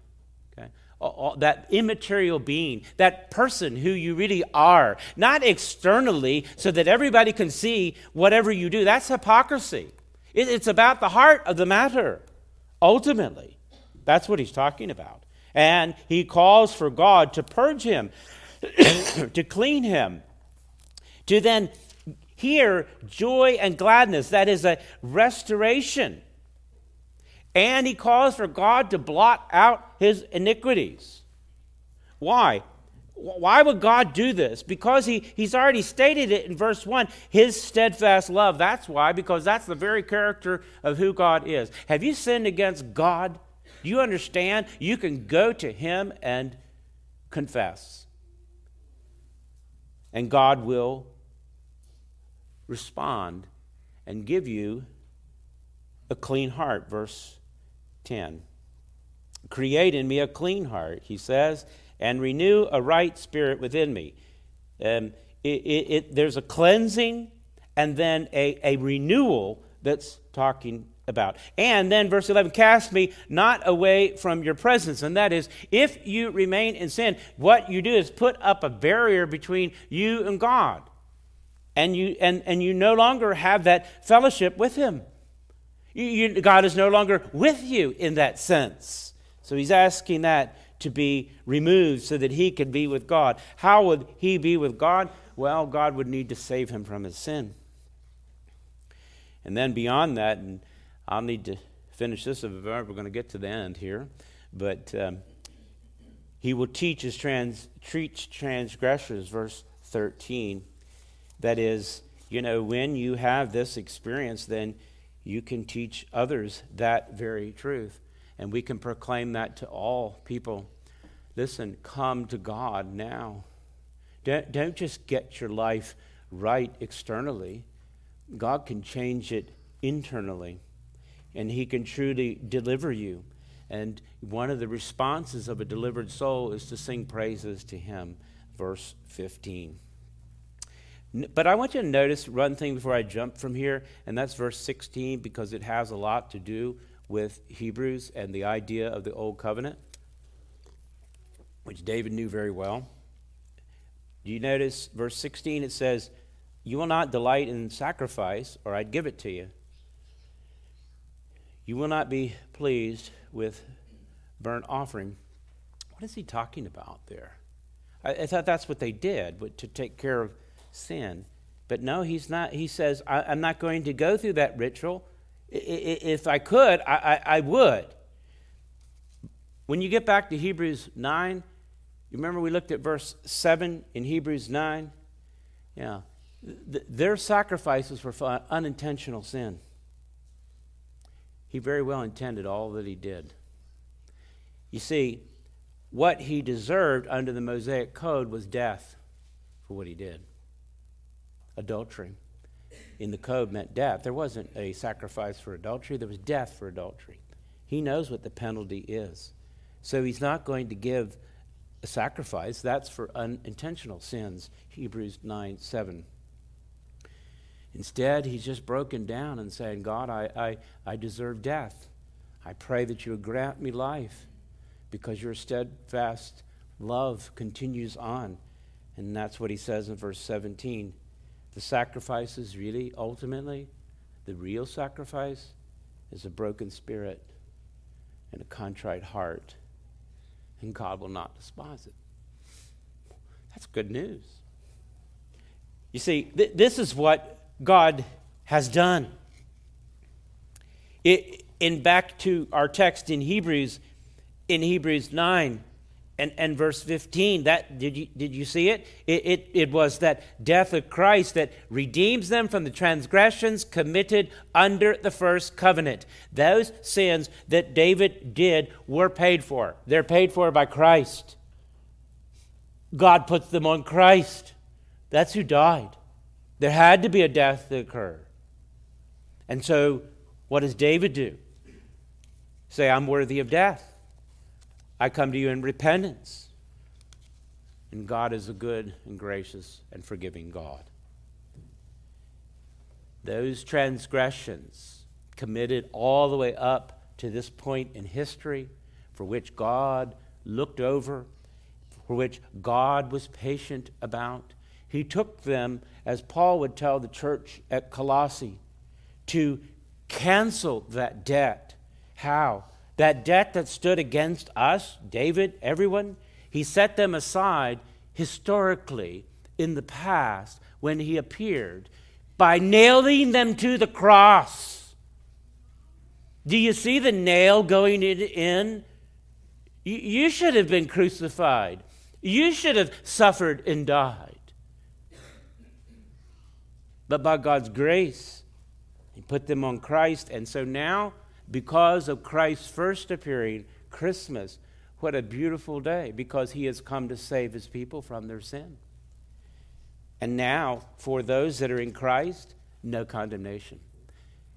Okay? All, that immaterial being, that person who you really are, not externally so that everybody can see whatever you do. That's hypocrisy. It, it's about the heart of the matter, ultimately. That's what he's talking about. And he calls for God to purge him, to clean him, to then hear joy and gladness. That is a restoration. And he calls for God to blot out his iniquities. Why? Why would God do this? Because he, he's already stated it in verse 1 his steadfast love. That's why, because that's the very character of who God is. Have you sinned against God? Do you understand? You can go to Him and confess. And God will respond and give you a clean heart. Verse 10. Create in me a clean heart, he says, and renew a right spirit within me. Um, it, it, it, there's a cleansing and then a, a renewal that's talking about. And then verse 11, cast me not away from your presence. And that is, if you remain in sin, what you do is put up a barrier between you and God. And you, and, and you no longer have that fellowship with Him. You, you, God is no longer with you in that sense. So he's asking that to be removed so that he can be with God. How would he be with God? Well, God would need to save him from his sin. And then beyond that, and I'll need to finish this if we're going to get to the end here. But um, he will teach his trans, treat transgressors, verse 13. That is, you know, when you have this experience, then you can teach others that very truth. And we can proclaim that to all people. Listen, come to God now. Don't, don't just get your life right externally, God can change it internally and He can truly deliver you. And one of the responses of a delivered soul is to sing praises to Him. Verse 15. But I want you to notice one thing before I jump from here, and that's verse 16 because it has a lot to do with Hebrews and the idea of the Old Covenant, which David knew very well. Do you notice verse 16? It says, You will not delight in sacrifice, or I'd give it to you. You will not be pleased with burnt offering. What is he talking about there? I, I thought that's what they did, but to take care of sin. But no, he's not. He says, I, am not going to go through that ritual. I, I, if I could, I, I would. When you get back to Hebrews 9, you remember we looked at verse 7 in Hebrews 9? Yeah. Th- their sacrifices were for unintentional sin. He very well intended all that he did. You see, what he deserved under the Mosaic Code was death for what he did. Adultery in the code meant death. There wasn't a sacrifice for adultery, there was death for adultery. He knows what the penalty is. So he's not going to give a sacrifice. That's for unintentional sins. Hebrews 9 7. Instead, he's just broken down and saying, God, I, I, I deserve death. I pray that you would grant me life because your steadfast love continues on. And that's what he says in verse 17. The sacrifice is really, ultimately, the real sacrifice is a broken spirit and a contrite heart. And God will not despise it. That's good news. You see, th- this is what God has done. It, in back to our text in Hebrews, in Hebrews 9 and, and verse 15, that did you, did you see it? It, it? it was that death of Christ that redeems them from the transgressions committed under the first covenant. Those sins that David did were paid for. They're paid for by Christ. God puts them on Christ. That's who died. There had to be a death that occurred. And so, what does David do? Say, I'm worthy of death. I come to you in repentance. And God is a good and gracious and forgiving God. Those transgressions committed all the way up to this point in history, for which God looked over, for which God was patient about, he took them, as Paul would tell the church at Colossae, to cancel that debt. How? That debt that stood against us, David, everyone, he set them aside historically in the past when he appeared by nailing them to the cross. Do you see the nail going in? You should have been crucified. You should have suffered and died. But by God's grace, He put them on Christ. And so now, because of Christ's first appearing, Christmas, what a beautiful day, because He has come to save His people from their sin. And now, for those that are in Christ, no condemnation.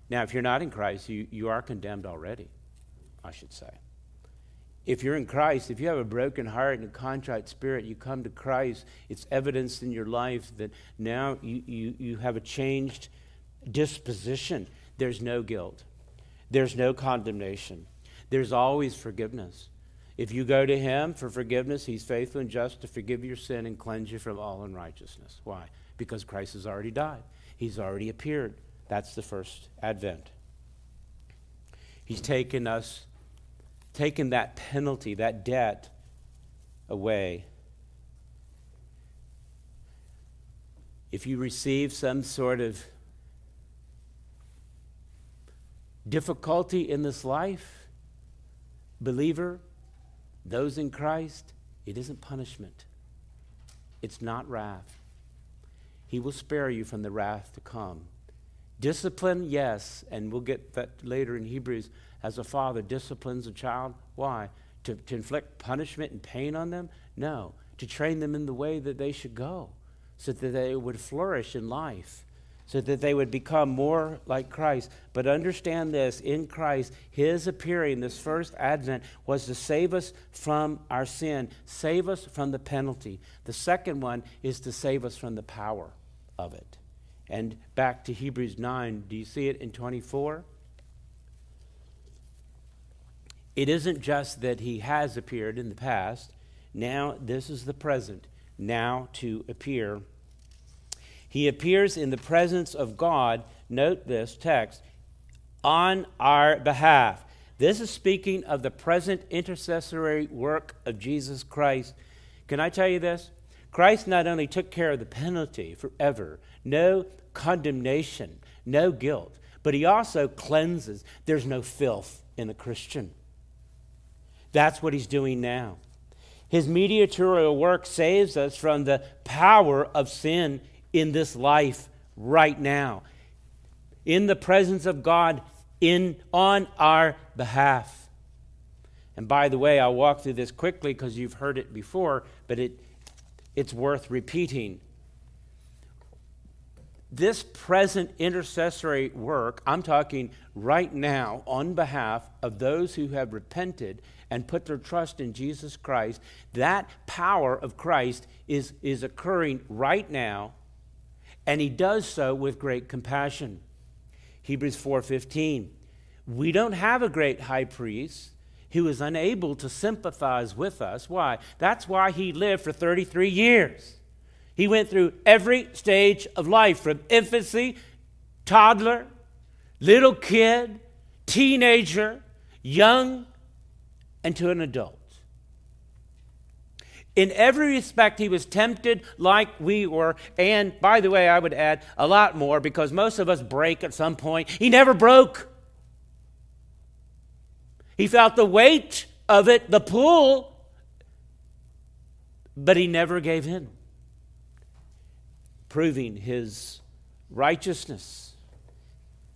Now, if you're not in Christ, you, you are condemned already, I should say if you're in Christ, if you have a broken heart and a contrite spirit, you come to Christ, it's evidence in your life that now you, you, you have a changed disposition. There's no guilt, there's no condemnation, there's always forgiveness. If you go to Him for forgiveness, He's faithful and just to forgive your sin and cleanse you from all unrighteousness. Why? Because Christ has already died, He's already appeared. That's the first advent. He's taken us taken that penalty, that debt away. If you receive some sort of difficulty in this life, believer, those in Christ, it isn't punishment. It's not wrath. He will spare you from the wrath to come. Discipline, yes, and we'll get that later in Hebrews as a father disciplines a child. Why? To, to inflict punishment and pain on them? No. To train them in the way that they should go so that they would flourish in life, so that they would become more like Christ. But understand this in Christ, His appearing, this first advent, was to save us from our sin, save us from the penalty. The second one is to save us from the power of it. And back to Hebrews 9, do you see it in 24? It isn't just that he has appeared in the past, now this is the present, now to appear. He appears in the presence of God, note this text, on our behalf. This is speaking of the present intercessory work of Jesus Christ. Can I tell you this? Christ not only took care of the penalty forever, no condemnation, no guilt, but he also cleanses. There's no filth in the Christian. That's what he's doing now. His mediatorial work saves us from the power of sin in this life right now, in the presence of God, in, on our behalf. And by the way, I'll walk through this quickly because you've heard it before, but it, it's worth repeating. This present intercessory work, I'm talking right now on behalf of those who have repented and put their trust in Jesus Christ, that power of Christ is, is occurring right now, and he does so with great compassion. Hebrews 4:15. We don't have a great high priest who is unable to sympathize with us. Why? That's why he lived for 33 years. He went through every stage of life from infancy, toddler, little kid, teenager, young, and to an adult. In every respect, he was tempted like we were. And by the way, I would add a lot more because most of us break at some point. He never broke. He felt the weight of it, the pull, but he never gave in, proving his righteousness.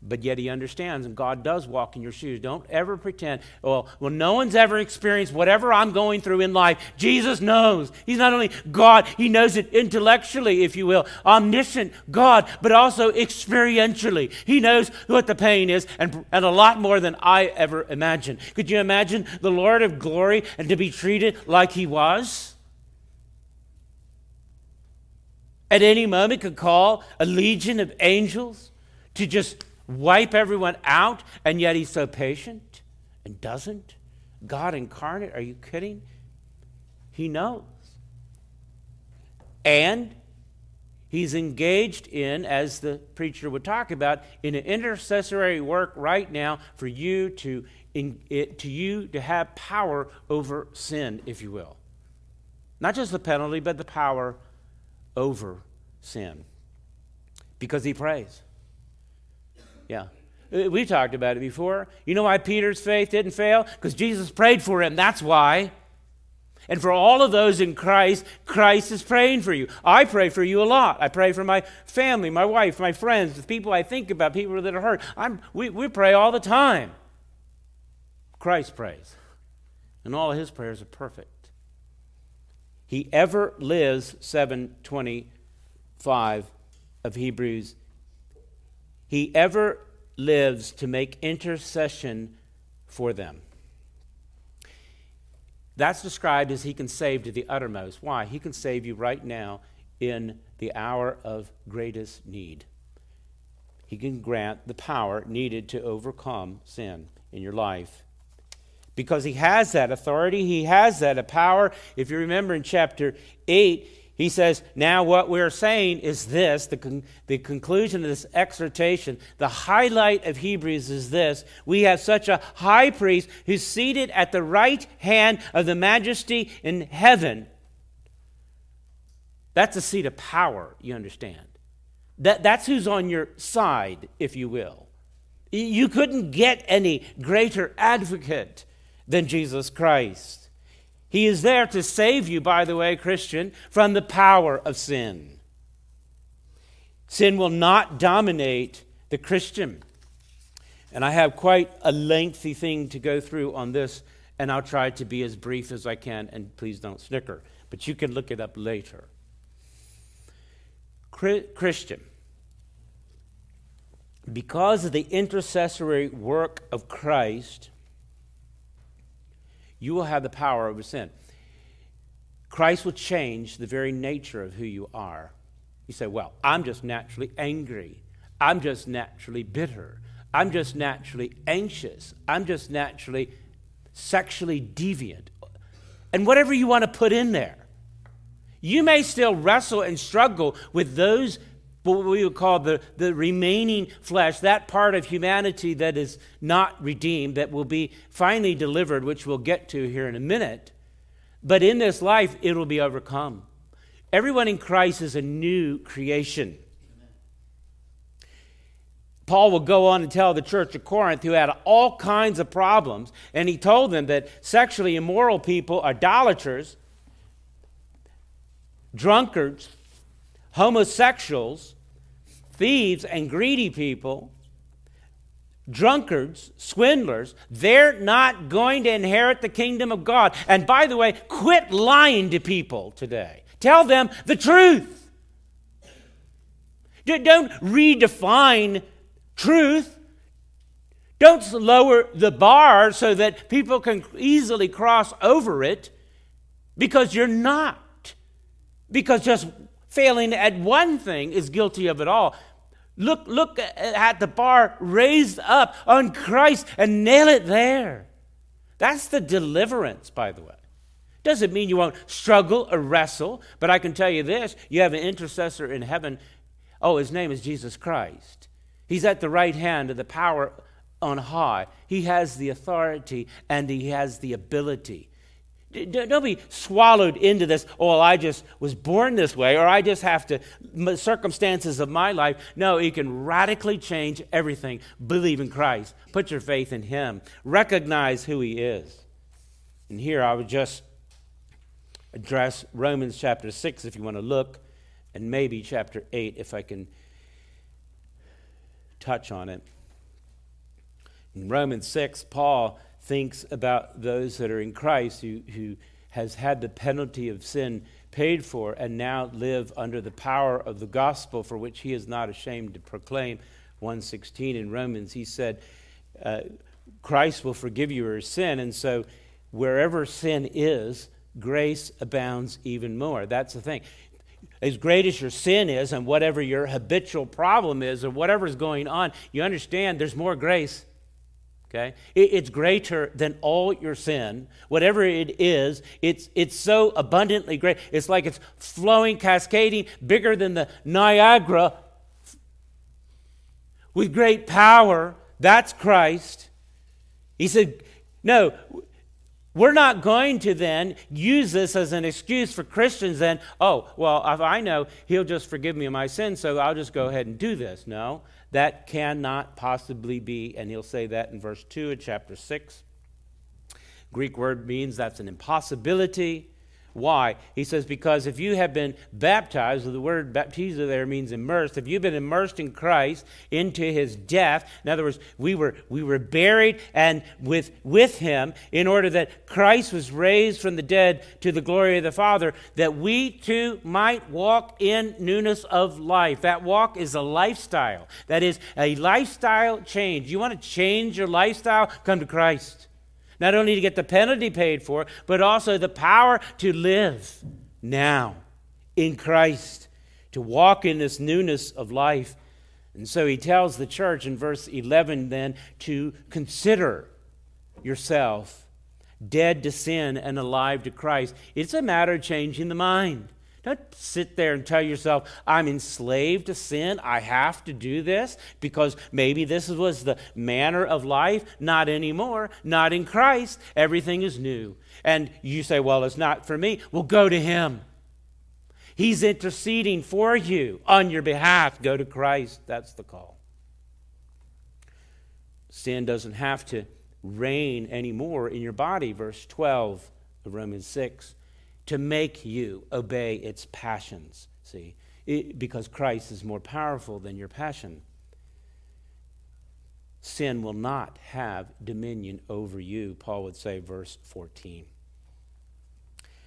But yet he understands, and God does walk in your shoes. Don't ever pretend, well, well, no one's ever experienced whatever I'm going through in life. Jesus knows. He's not only God, he knows it intellectually, if you will, omniscient God, but also experientially. He knows what the pain is, and, and a lot more than I ever imagined. Could you imagine the Lord of glory and to be treated like he was? At any moment could call a legion of angels to just wipe everyone out, and yet he's so patient and doesn't? God incarnate, are you kidding? He knows. And he's engaged in, as the preacher would talk about, in an intercessory work right now for you to, in, it, to you to have power over sin, if you will. Not just the penalty, but the power over sin. Because he prays. Yeah. Uh, we talked about it before. You know why Peter's faith didn't fail? Because Jesus prayed for him. That's why. And for all of those in Christ, Christ is praying for you. I pray for you a lot. I pray for my family, my wife, my friends, the people I think about, people that are hurt. I'm, we, we pray all the time. Christ prays. And all of his prayers are perfect. He ever lives, 725 of Hebrews he ever lives to make intercession for them. That's described as he can save to the uttermost. Why? He can save you right now in the hour of greatest need. He can grant the power needed to overcome sin in your life. Because he has that authority, he has that power. If you remember in chapter 8, he says, Now what we're saying is this the, con- the conclusion of this exhortation, the highlight of Hebrews is this. We have such a high priest who's seated at the right hand of the majesty in heaven. That's a seat of power, you understand. That, that's who's on your side, if you will. You couldn't get any greater advocate than Jesus Christ. He is there to save you, by the way, Christian, from the power of sin. Sin will not dominate the Christian. And I have quite a lengthy thing to go through on this, and I'll try to be as brief as I can, and please don't snicker. But you can look it up later. Christian, because of the intercessory work of Christ, you will have the power over sin. Christ will change the very nature of who you are. You say, Well, I'm just naturally angry. I'm just naturally bitter. I'm just naturally anxious. I'm just naturally sexually deviant. And whatever you want to put in there. You may still wrestle and struggle with those what we would call the, the remaining flesh, that part of humanity that is not redeemed, that will be finally delivered, which we'll get to here in a minute. But in this life, it will be overcome. Everyone in Christ is a new creation. Paul will go on and tell the church of Corinth, who had all kinds of problems, and he told them that sexually immoral people, idolaters, drunkards, homosexuals, thieves, and greedy people, drunkards, swindlers, they're not going to inherit the kingdom of God. And by the way, quit lying to people today. Tell them the truth. Don't redefine truth. Don't lower the bar so that people can easily cross over it because you're not. Because just failing at one thing is guilty of it all. Look, look at the bar raised up on Christ and nail it there. That's the deliverance, by the way. Doesn't mean you won't struggle or wrestle, but I can tell you this you have an intercessor in heaven. Oh, his name is Jesus Christ. He's at the right hand of the power on high. He has the authority and he has the ability. Don't be swallowed into this, oh, I just was born this way, or I just have to, circumstances of my life. No, you can radically change everything. Believe in Christ. Put your faith in Him. Recognize who He is. And here I would just address Romans chapter 6 if you want to look, and maybe chapter 8 if I can touch on it. In Romans 6, Paul thinks about those that are in Christ who, who has had the penalty of sin paid for and now live under the power of the gospel for which he is not ashamed to proclaim. 116 in romans he said uh, christ will forgive you your sin. And so wherever sin is grace abounds even more. That's the thing. As great as your sin is and whatever your habitual problem is or whatever's going on you understand there's more grace Okay? it's greater than all your sin. Whatever it is, it's, it's so abundantly great. It's like it's flowing, cascading, bigger than the Niagara with great power. That's Christ. He said, No, we're not going to then use this as an excuse for Christians, then, oh, well, if I know he'll just forgive me my sins, so I'll just go ahead and do this. No. That cannot possibly be, and he'll say that in verse 2 of chapter 6. Greek word means that's an impossibility. Why? He says, because if you have been baptized, the word baptizo there means immersed. If you've been immersed in Christ into his death, in other words, we were, we were buried and with, with him in order that Christ was raised from the dead to the glory of the Father, that we too might walk in newness of life. That walk is a lifestyle. That is a lifestyle change. You want to change your lifestyle? Come to Christ. Not only to get the penalty paid for, but also the power to live now in Christ, to walk in this newness of life. And so he tells the church in verse 11 then to consider yourself dead to sin and alive to Christ. It's a matter of changing the mind. Don't sit there and tell yourself, I'm enslaved to sin. I have to do this because maybe this was the manner of life. Not anymore. Not in Christ. Everything is new. And you say, well, it's not for me. Well, go to Him. He's interceding for you on your behalf. Go to Christ. That's the call. Sin doesn't have to reign anymore in your body. Verse 12 of Romans 6 to make you obey its passions. See, it, because Christ is more powerful than your passion. Sin will not have dominion over you, Paul would say, verse 14.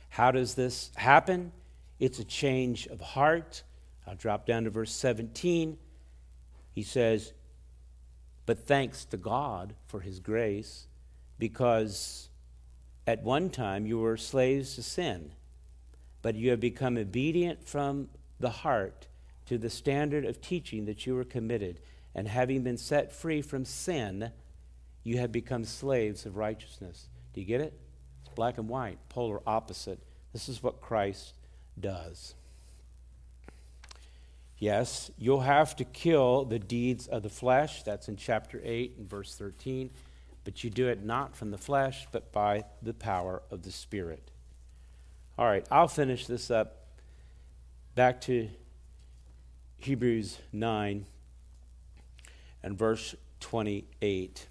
How does this happen? It's a change of heart. I'll drop down to verse 17. He says, But thanks to God for his grace, because at one time you were slaves to sin, but you have become obedient from the heart to the standard of teaching that you were committed. And having been set free from sin, you have become slaves of righteousness. Do you get it? It's black and white, polar opposite. This is what Christ does. Yes, you'll have to kill the deeds of the flesh. That's in chapter 8 and verse 13. But you do it not from the flesh, but by the power of the Spirit. All right, I'll finish this up. Back to Hebrews 9 and verse 28.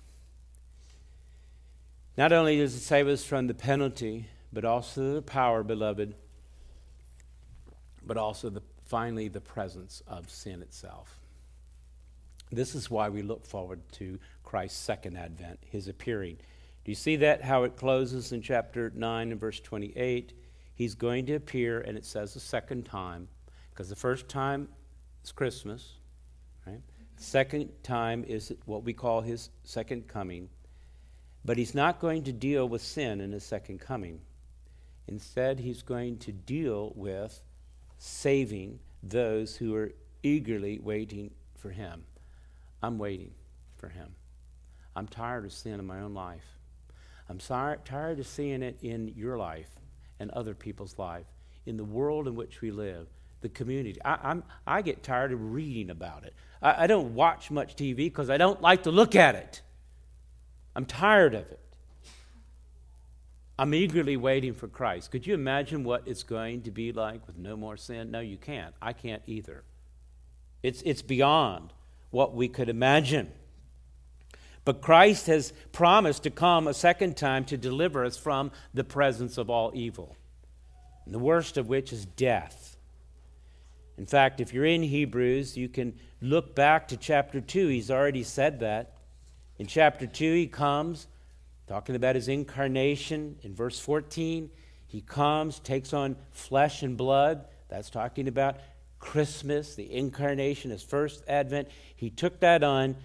Not only does it save us from the penalty, but also the power, beloved, but also the, finally the presence of sin itself. This is why we look forward to Christ's second advent, his appearing. Do you see that, how it closes in chapter 9 and verse 28? He's going to appear, and it says a second time, because the first time is Christmas, right? The second time is what we call his second coming. But he's not going to deal with sin in his second coming. Instead, he's going to deal with saving those who are eagerly waiting for him. I'm waiting for him. I'm tired of sin in my own life. I'm sorry, tired of seeing it in your life and other people's life, in the world in which we live, the community. I, I'm, I get tired of reading about it. I, I don't watch much TV because I don't like to look at it. I'm tired of it. I'm eagerly waiting for Christ. Could you imagine what it's going to be like with no more sin? No, you can't. I can't either. It's, it's beyond what we could imagine. But Christ has promised to come a second time to deliver us from the presence of all evil, and the worst of which is death. In fact, if you're in Hebrews, you can look back to chapter 2. He's already said that. In chapter 2, he comes talking about his incarnation. In verse 14, he comes, takes on flesh and blood. That's talking about Christmas, the incarnation, his first advent. He took that on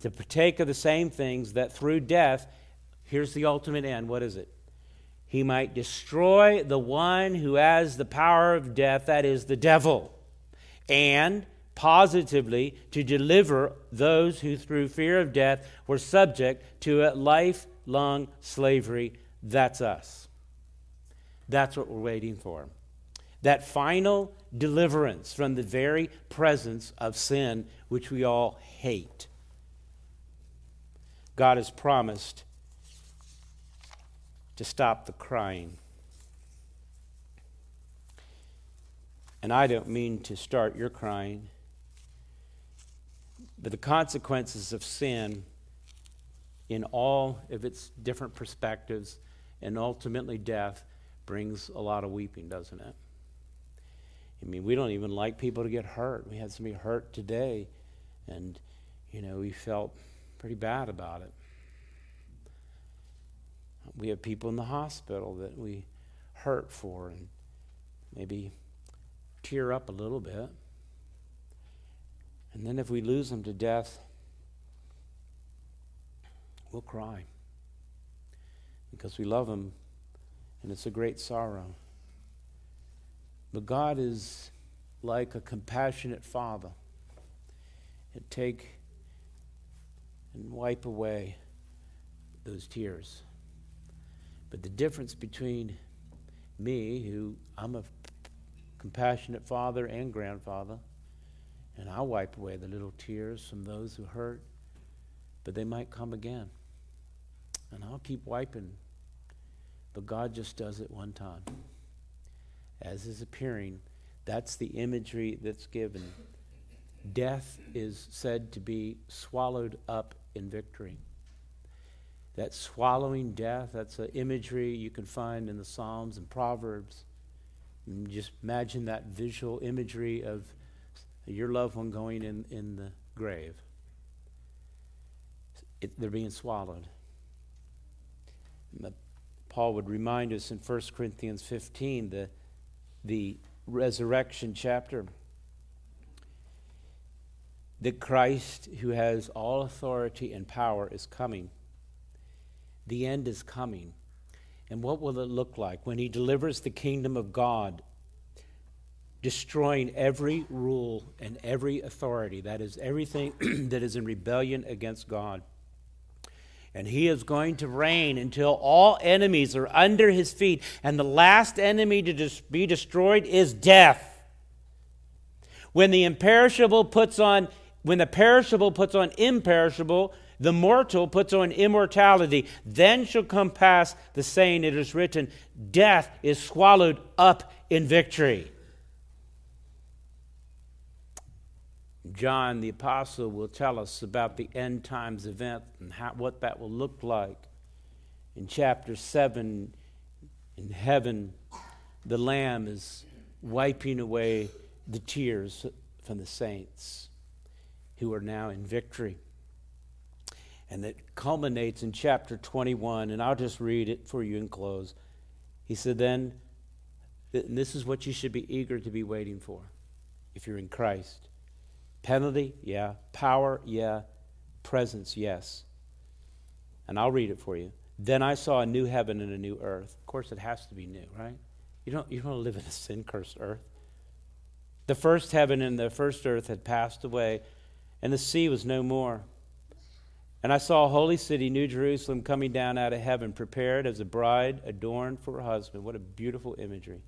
to partake of the same things that through death, here's the ultimate end. What is it? He might destroy the one who has the power of death, that is, the devil, and positively to deliver those who, through fear of death, were subject to a lifelong slavery. That's us. That's what we're waiting for. That final deliverance from the very presence of sin, which we all hate. God has promised to stop the crying. And I don't mean to start your crying, but the consequences of sin in all of its different perspectives and ultimately death brings a lot of weeping, doesn't it? I mean, we don't even like people to get hurt. We had somebody hurt today, and, you know, we felt pretty bad about it. We have people in the hospital that we hurt for and maybe tear up a little bit. And then if we lose them to death, we'll cry because we love them and it's a great sorrow. But God is like a compassionate father. He'd take and wipe away those tears. But the difference between me, who I'm a compassionate father and grandfather, and I'll wipe away the little tears from those who hurt, but they might come again. And I'll keep wiping. But God just does it one time. As is appearing, that's the imagery that's given. Death is said to be swallowed up in victory. That swallowing death, that's an imagery you can find in the Psalms and Proverbs. And just imagine that visual imagery of your loved one going in, in the grave. It, they're being swallowed. Paul would remind us in 1 Corinthians 15, the, the resurrection chapter, that Christ, who has all authority and power, is coming. The end is coming. And what will it look like when he delivers the kingdom of God, destroying every rule and every authority? That is, everything that is in rebellion against God. And he is going to reign until all enemies are under his feet. And the last enemy to be destroyed is death. When the imperishable puts on, when the perishable puts on imperishable, the mortal puts on immortality. Then shall come pass the saying it is written, Death is swallowed up in victory. John the Apostle will tell us about the end times event and how, what that will look like. In chapter 7, in heaven, the Lamb is wiping away the tears from the saints who are now in victory. And it culminates in chapter 21, and I'll just read it for you and close. He said, Then, this is what you should be eager to be waiting for if you're in Christ. Penalty, yeah. Power, yeah. Presence, yes. And I'll read it for you. Then I saw a new heaven and a new earth. Of course, it has to be new, right? You don't, you don't live in a sin cursed earth. The first heaven and the first earth had passed away, and the sea was no more. And I saw a holy city, New Jerusalem, coming down out of heaven, prepared as a bride adorned for her husband. What a beautiful imagery.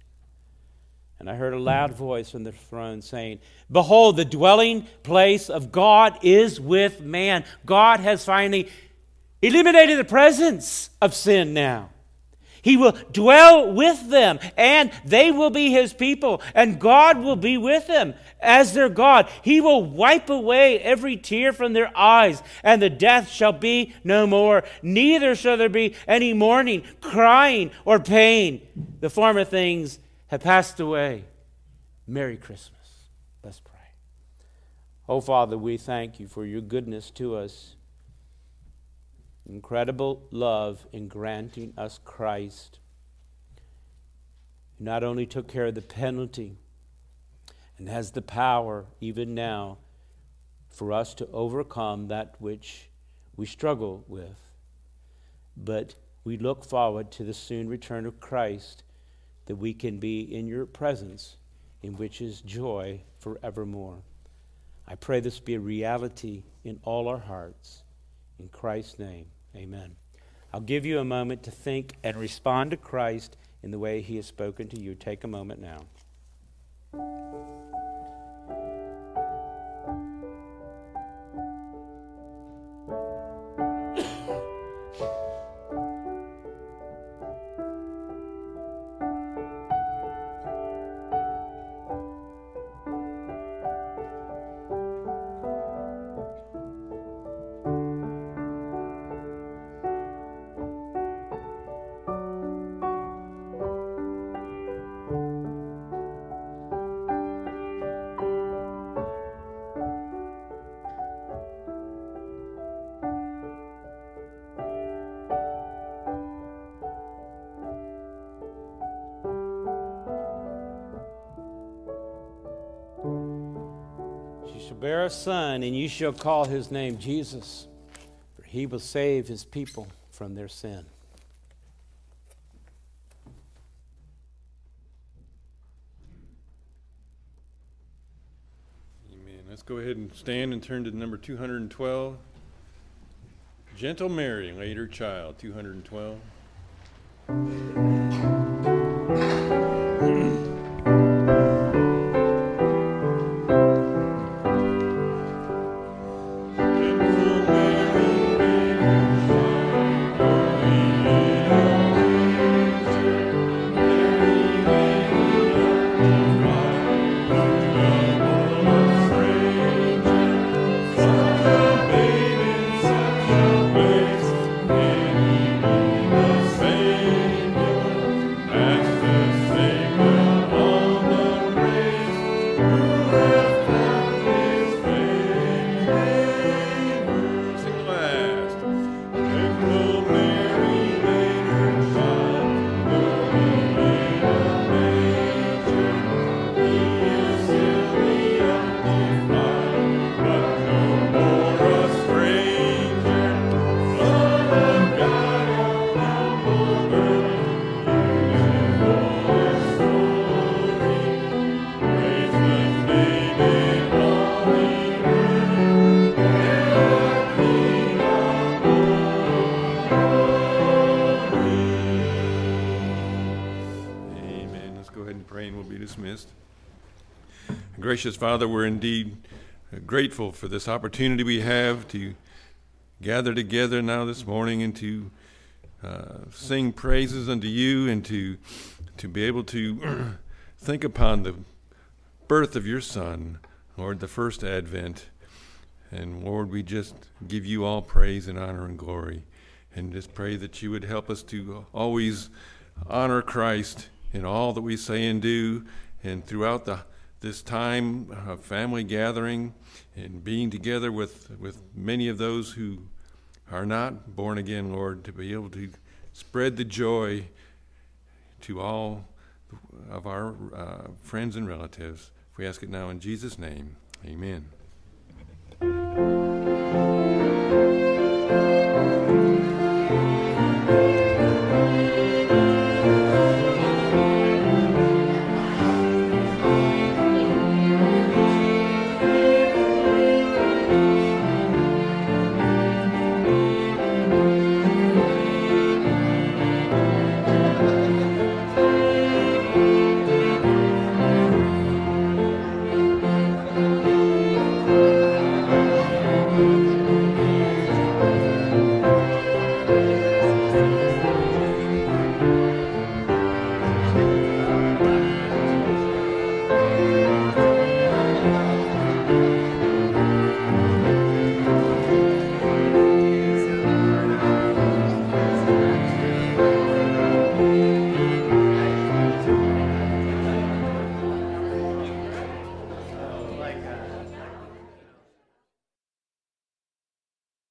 And I heard a loud voice from the throne saying, Behold, the dwelling place of God is with man. God has finally eliminated the presence of sin now. He will dwell with them, and they will be his people, and God will be with them as their God. He will wipe away every tear from their eyes, and the death shall be no more. Neither shall there be any mourning, crying, or pain. The former things have passed away. Merry Christmas. Let's pray. Oh, Father, we thank you for your goodness to us incredible love in granting us Christ, who not only took care of the penalty and has the power even now for us to overcome that which we struggle with, but we look forward to the soon return of Christ that we can be in your presence, in which is joy forevermore. I pray this be a reality in all our hearts. In Christ's name, amen. I'll give you a moment to think and respond to Christ in the way he has spoken to you. Take a moment now. Son, and you shall call his name Jesus, for he will save his people from their sin. Amen. Let's go ahead and stand and turn to number 212. Gentle Mary, laid her child, 212. Gracious Father, we're indeed grateful for this opportunity we have to gather together now this morning and to uh, sing praises unto you and to to be able to think upon the birth of your Son, Lord, the first advent. And Lord, we just give you all praise and honor and glory. And just pray that you would help us to always honor Christ in all that we say and do. And throughout the, this time of family gathering and being together with, with many of those who are not born again, Lord, to be able to spread the joy to all of our uh, friends and relatives. We ask it now in Jesus' name. Amen.